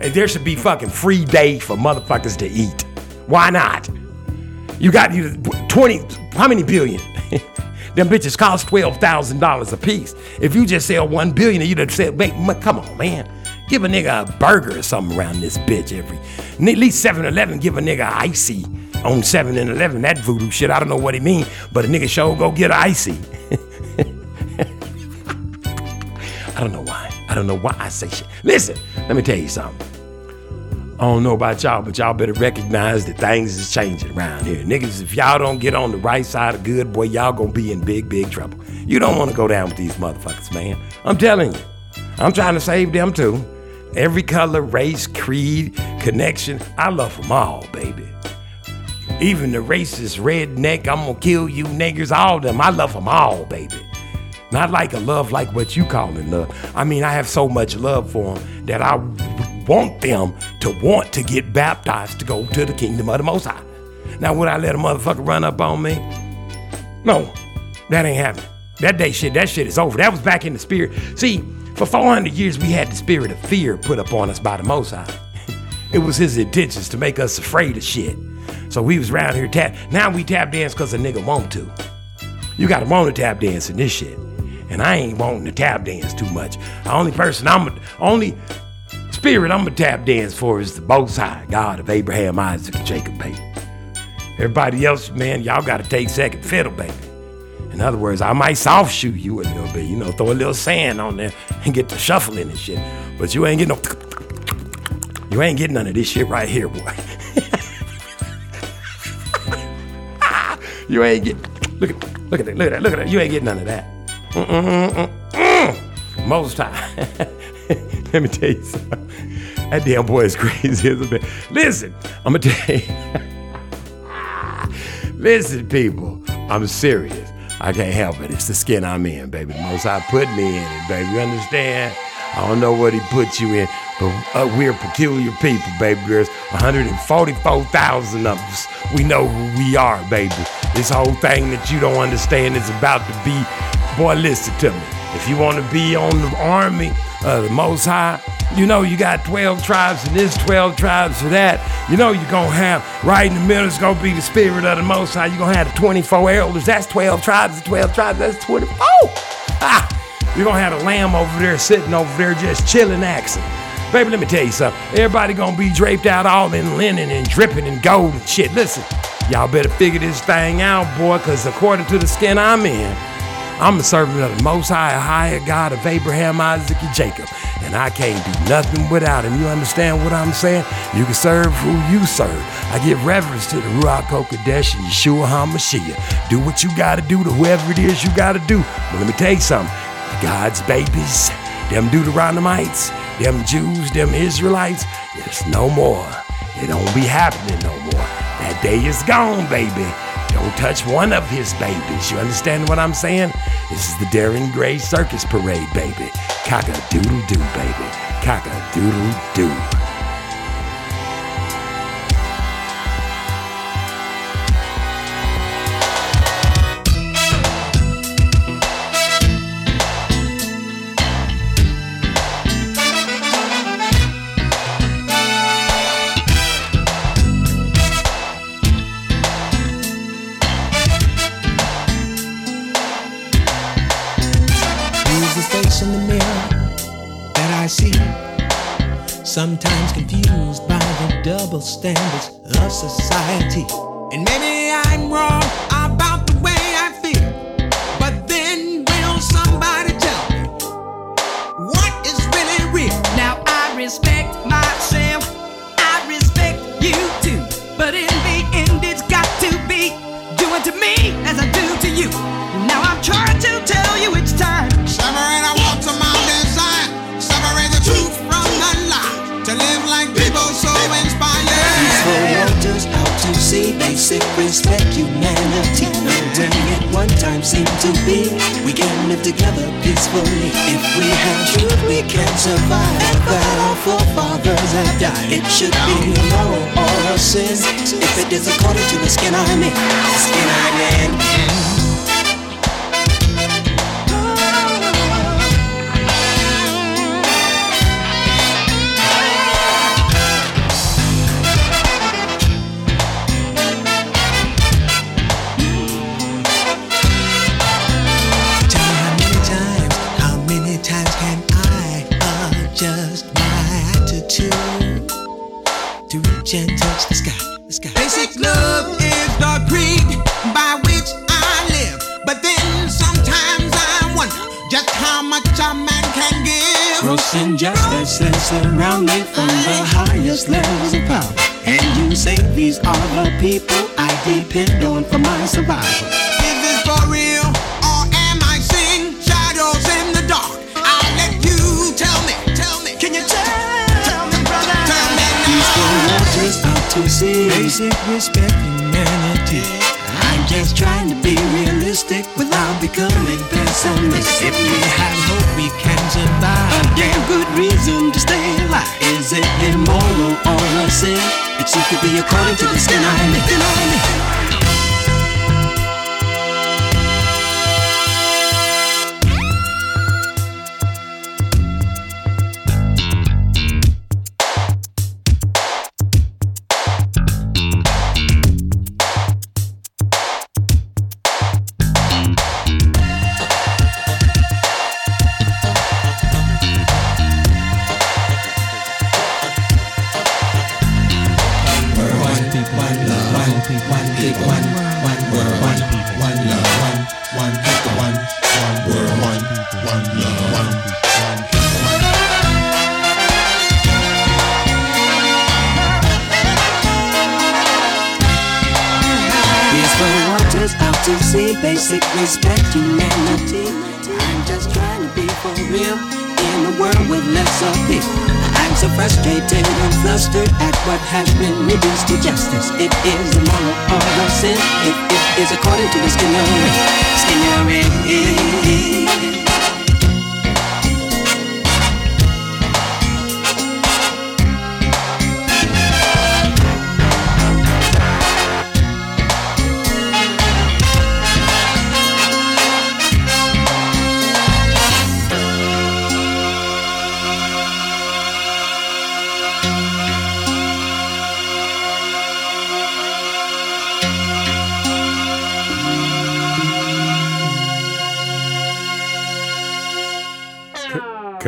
And there should be fucking free day for motherfuckers to eat. Why not? You got you 20, how many billion? [LAUGHS] Them bitches cost $12,000 a piece. If you just sell one billion, you'd have said, wait, come on, man. Give a nigga a burger or something around this bitch every. At least 7 Eleven give a nigga icy on 7 and 11. That voodoo shit, I don't know what it mean, but a nigga sure go get icy. [LAUGHS] I don't know why. I don't know why I say shit. Listen, let me tell you something. I don't know about y'all, but y'all better recognize that things is changing around here. Niggas, if y'all don't get on the right side of good, boy, y'all gonna be in big, big trouble. You don't wanna go down with these motherfuckers, man. I'm telling you. I'm trying to save them too. Every color, race, creed, connection. I love them all, baby. Even the racist redneck, I'm gonna kill you niggers, all them. I love them all, baby. Not like a love like what you calling love. I mean, I have so much love for them that I want them to want to get baptized to go to the kingdom of the Most High. Now, would I let a motherfucker run up on me? No, that ain't happening. That day shit, that shit is over. That was back in the spirit. See, for 400 years, we had the spirit of fear put upon us by the Most High. [LAUGHS] it was his intentions to make us afraid of shit. So we was around here tap. Now we tap dance because a nigga want to. You gotta want to tap dance in this shit. And I ain't wanting to tap dance too much. The only person I'm only spirit I'm gonna tap dance for is the Most High, God of Abraham, Isaac, and Jacob, baby. Everybody else, man, y'all gotta take second fiddle, baby. In other words, I might soft shoe you a little bit, you know, throw a little sand on there [LAUGHS] and get the shuffling and shit. But you ain't getting no [LAUGHS] you ain't getting none of this shit right here, boy. [LAUGHS] you ain't get look at look at that, look at that, look at that. You ain't getting none of that. Mm-mm-mm-mm. Most time. Let me tell you something. That damn boy is crazy, as a it? Listen, I'm gonna tell you. Listen, people, I'm serious. I can't help it. It's the skin I'm in, baby. The most I put me in it, baby. You understand? I don't know what he put you in, but uh, we're peculiar people, baby. There's 144,000 of us. We know who we are, baby. This whole thing that you don't understand is about to be, boy, listen to me. If you want to be on the army of the Most High, you know you got 12 tribes and this, 12 tribes for that. You know you're going to have, right in the middle is going to be the spirit of the Most High. You're going to have the 24 elders. That's 12 tribes. 12 tribes, that's 24. Ah! You're going to have a lamb over there sitting over there just chilling, axing. Baby, let me tell you something. Everybody to be draped out all in linen and dripping in gold and shit. Listen, y'all better figure this thing out, boy, because according to the skin I'm in, I'm a servant of the Most High, higher God of Abraham, Isaac, and Jacob. And I can't do nothing without him. You understand what I'm saying? You can serve who you serve. I give reverence to the Ruach HaKodesh and Yeshua HaMashiach. Do what you got to do to whoever it is you got to do. But let me tell you something. God's babies, them Deuteronomites, them Jews, them Israelites, it's no more. It don't be happening no more. That day is gone, baby. Don't touch one of his babies. You understand what I'm saying? This is the Darren Gray Circus Parade, baby. Cock a doodle doo, baby. Cock a doodle doo. Standards of society. And maybe to be, we can live together peacefully. If we have truth, we can survive. That our forefathers have died. It should be a moral or a sin. If it is according to the skin in, the skin I'm in. Give. Gross injustices surround me from the highest levels of power. And you say these are the people I depend on for my survival. Is this for real? Or am I seeing shadows in the dark? I'll let you tell me, tell me. Can you tell, tell me, brother? Tell me now. waters out to sea. Basic respect, humanity. Just trying to be realistic without becoming pessimistic. If we have hope, we can survive. A damn good reason to stay alive. Is it immoral or a sin? It seems to be according to the skin I'm in. Justice. It is a moral or a sin. It, it is according to the skin you're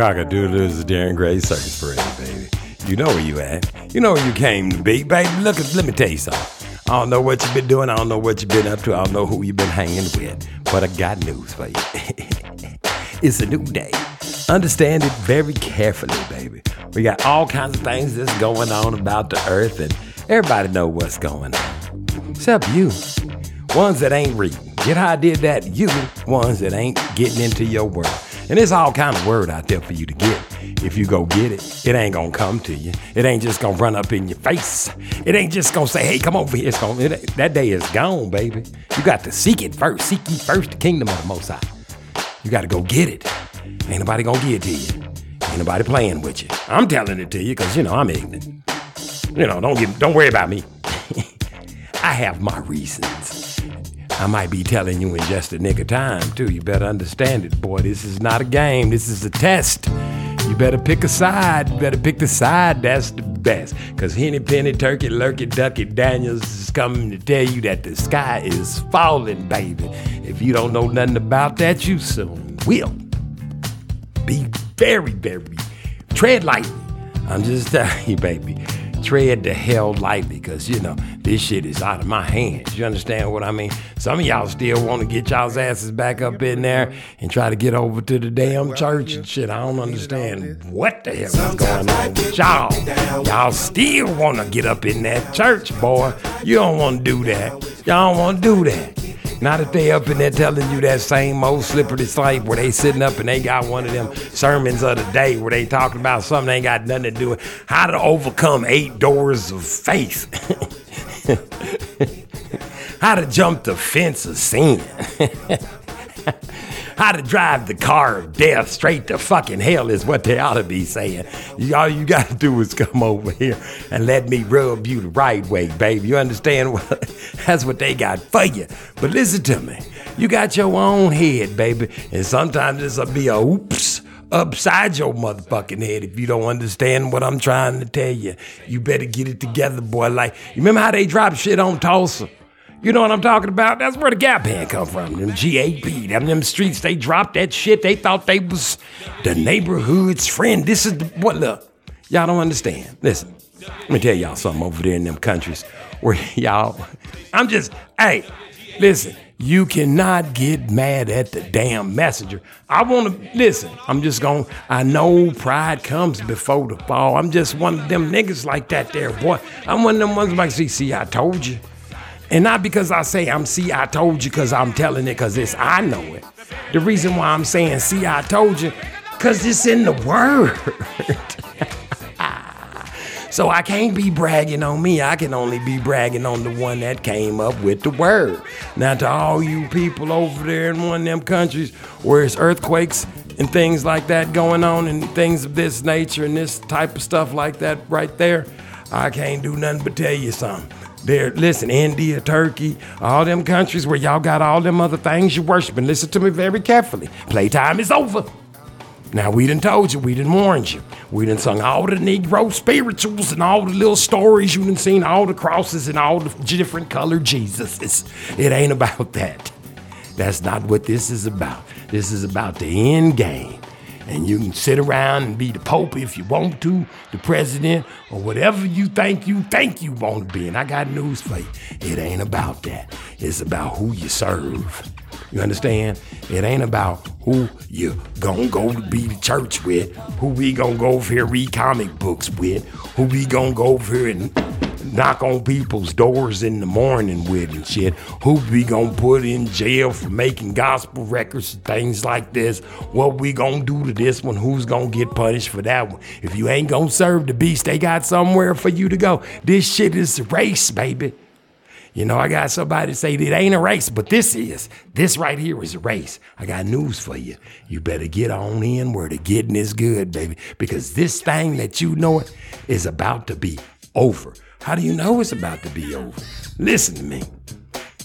Cockadoodle is the Darren Gray Circus Parade, baby. You know where you at. You know where you came to be, baby. Look, let me tell you something. I don't know what you've been doing. I don't know what you've been up to. I don't know who you've been hanging with. But I got news for you. [LAUGHS] it's a new day. Understand it very carefully, baby. We got all kinds of things that's going on about the earth, and everybody know what's going on. Except you. Ones that ain't reading. Get how I did that? You. Ones that ain't getting into your word. And there's all kind of word out there for you to get. If you go get it, it ain't gonna come to you. It ain't just gonna run up in your face. It ain't just gonna say, "Hey, come over here." It's gonna it, that day is gone, baby. You got to seek it first. Seek ye first the kingdom of the Most High. You got to go get it. Ain't nobody gonna give it to you. Ain't nobody playing with you. I'm telling it to you because you know I'm ignorant. You know, don't get, don't worry about me. [LAUGHS] I have my reasons. I might be telling you in just a nick of time, too. You better understand it, boy. This is not a game. This is a test. You better pick a side. You better pick the side that's the best. Because Henny Penny, Turkey, Lurkey, Ducky, Daniels is coming to tell you that the sky is falling, baby. If you don't know nothing about that, you soon will. Be very, very tread lightly. I'm just [LAUGHS] telling you, baby. Tread the hell lightly, cause you know this shit is out of my hands. You understand what I mean? Some of y'all still want to get y'all's asses back up in there and try to get over to the damn church and shit. I don't understand what the hell is going on with y'all. Y'all still want to get up in that church, boy. You don't want to do that. Y'all don't want to do that. Not that they up in there telling you that same old slippery slide where they sitting up and they got one of them sermons of the day where they talking about something they ain't got nothing to do with how to overcome eight doors of faith. [LAUGHS] [LAUGHS] how to jump the fence of sin. [LAUGHS] how to drive the car of death straight to fucking hell is what they ought to be saying. All you got to do is come over here and let me rub you the right way, baby. You understand? What, [LAUGHS] that's what they got for you. But listen to me. You got your own head, baby, and sometimes this'll be a oops upside your motherfucking head if you don't understand what I'm trying to tell you. You better get it together, boy. Like, you remember how they drop shit on Tulsa? You know what I'm talking about? That's where the Gap Band come from. Them GAP, them them streets. They dropped that shit. They thought they was the neighborhood's friend. This is the, what? Look, y'all don't understand. Listen, let me tell y'all something over there in them countries where [LAUGHS] y'all. I'm just, hey, listen. You cannot get mad at the damn messenger. I want to listen. I'm just going. I know pride comes before the fall. I'm just one of them niggas like that, there, boy. I'm one of them ones like, see, see, I told you. And not because I say I'm see, I told you because I'm telling it because it's I know it. The reason why I'm saying see, I told you because it's in the word. [LAUGHS] so I can't be bragging on me. I can only be bragging on the one that came up with the word. Now, to all you people over there in one of them countries where it's earthquakes and things like that going on and things of this nature and this type of stuff like that right there, I can't do nothing but tell you something. There, listen, India, Turkey, all them countries where y'all got all them other things you worshiping. Listen to me very carefully. Playtime is over. Now we didn't told you, we didn't warned you. We didn't sung all the Negro spirituals and all the little stories. You done seen all the crosses and all the different colored Jesuses. It ain't about that. That's not what this is about. This is about the end game. And you can sit around and be the Pope if you want to, the president, or whatever you think you think you want to be. And I got news for you. It ain't about that. It's about who you serve. You understand? It ain't about who you gonna go to be to church with, who we gonna go over here read comic books with, who we gonna go over here and knock on people's doors in the morning with and shit. Who we gonna put in jail for making gospel records and things like this? What we gonna do to this one? Who's gonna get punished for that one? If you ain't gonna serve the beast, they got somewhere for you to go. This shit is race, baby. You know, I got somebody to say it ain't a race, but this is. This right here is a race. I got news for you. You better get on in where the getting is good, baby, because this thing that you know it is about to be over. How do you know it's about to be over? Listen to me,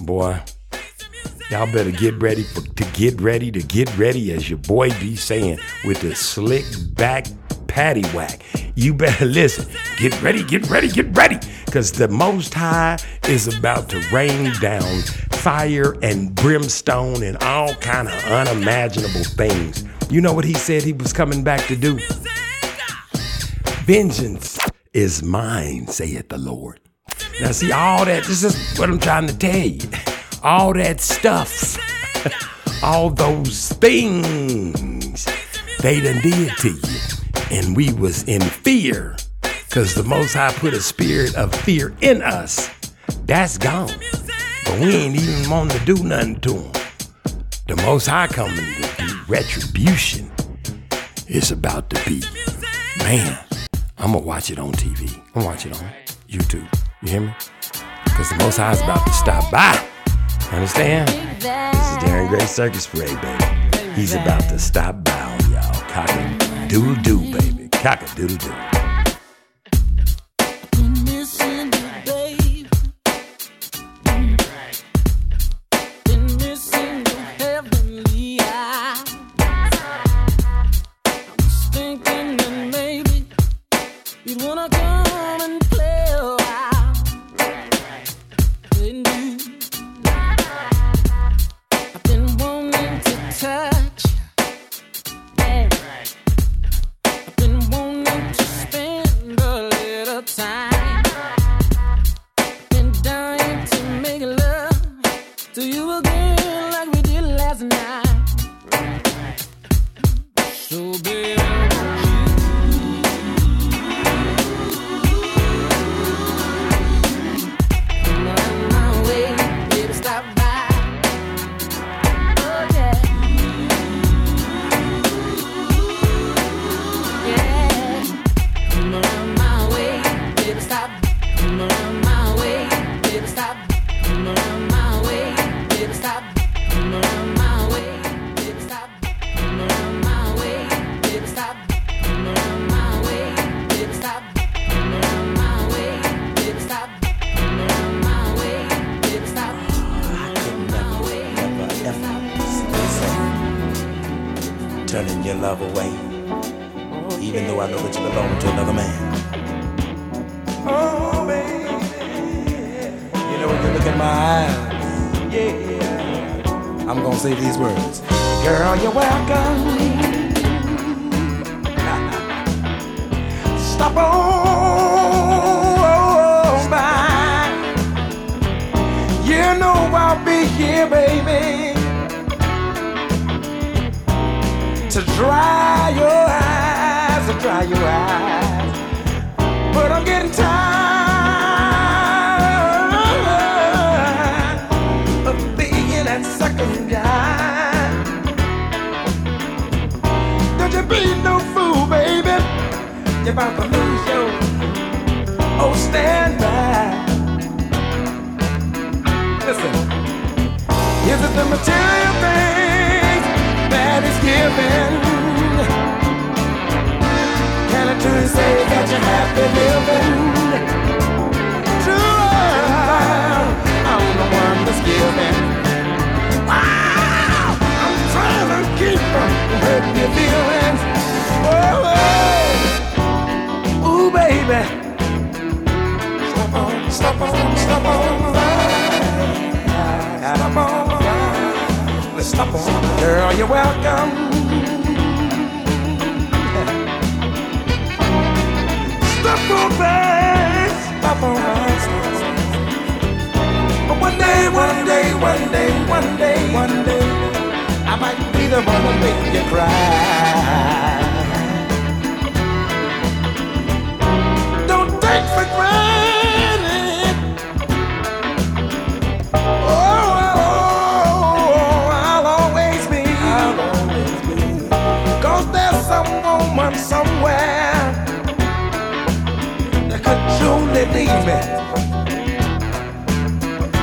boy. Y'all better get ready for to get ready to get ready, as your boy be saying, with the slick back patty whack. You better [LAUGHS] listen. Get ready, get ready, get ready. Because the Most High is about to rain down fire and brimstone and all kind of unimaginable things. You know what he said he was coming back to do? Vengeance is mine, saith the Lord. Now, see, all that, this is what I'm trying to tell you. All that stuff, [LAUGHS] all those things they done did to you. And we was in fear because the Most High put a spirit of fear in us. That's gone. But we ain't even wanting to do nothing to him. The Most High coming to do retribution is about to be. Man, I'm gonna watch it on TV. I'm gonna watch it on YouTube. You hear me? Because the Most High is about to stop by. Understand? This is Darren Gray Circus Parade, baby. He's about to stop by on y'all. Cock a doodle doo, baby. Cock a doodle doo.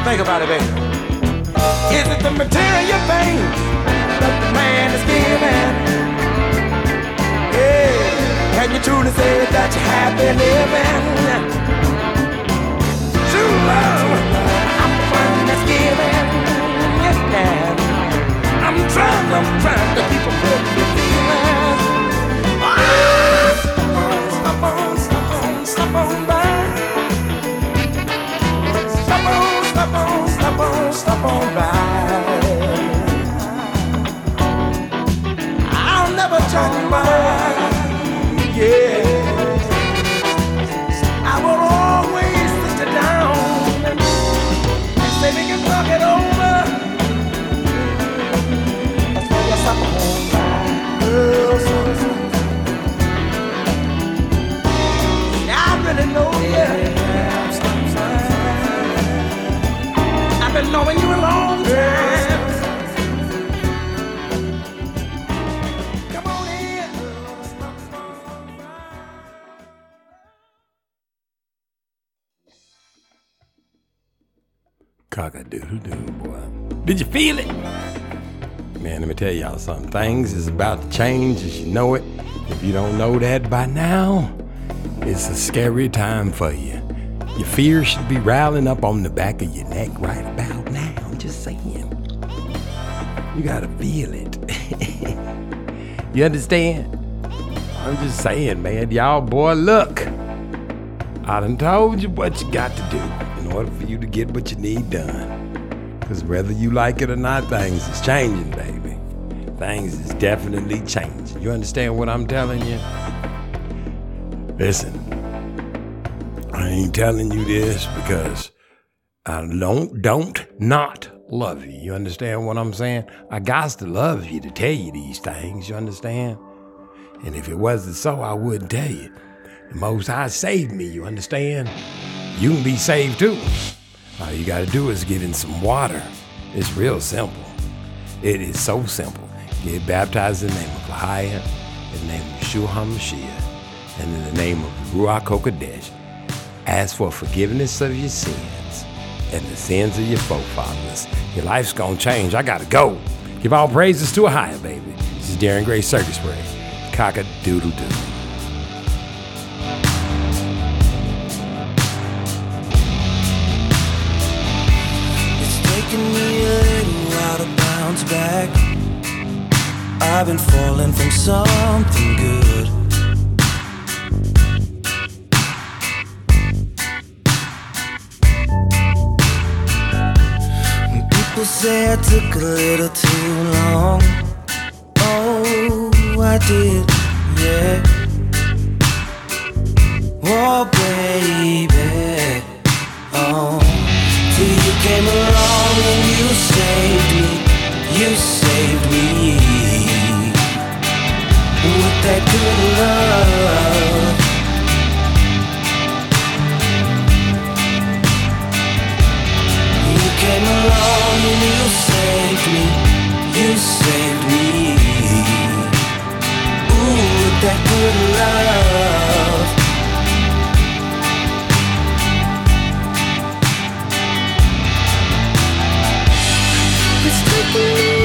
Think about it, baby. Is it the material things that the man is giving? Yeah. Can you truly say that you're happy living? True love, I'm the one that's giving. Yeah. I'm trying, I'm trying to keep a good feeling. Ah, Stop on, stop on, stop on. Stop I'll never turn. Yeah. I will always sit you down can talk it over. So. I really know you. I've been knowing you a long time. Come on in. Cock-a-doodle-doo, boy. Did you feel it? Man, let me tell y'all something. Things is about to change as you know it. If you don't know that by now, it's a scary time for you. Your fears should be riling up on the back of your neck right You gotta feel it. [LAUGHS] you understand? I'm just saying, man. Y'all, boy, look. I done told you what you got to do in order for you to get what you need done. Because whether you like it or not, things is changing, baby. Things is definitely changing. You understand what I'm telling you? Listen, I ain't telling you this because I don't don't not love you. You understand what I'm saying? I got to love you to tell you these things. You understand? And if it wasn't so, I wouldn't tell you. The Most High saved me, you understand? You can be saved too. All you gotta do is get in some water. It's real simple. It is so simple. Get baptized in the name of Lahia, in the name of Yeshua HaMashiach, and in the name of Ruach HaKodesh. Ask for forgiveness of your sins and the sins of your forefathers. Your life's gonna change. I gotta go. Give all praises to a higher, baby. This is Darren Gray Circus Parade. Cock a doodle doo. Taken me a little back. I've been falling from something good. Say I took a little too long, oh, I did, yeah. Oh, baby, oh. Till you came along and you saved me, you saved me with that good love. Came along and you saved me, you saved me. Ooh, that good love. It's taking me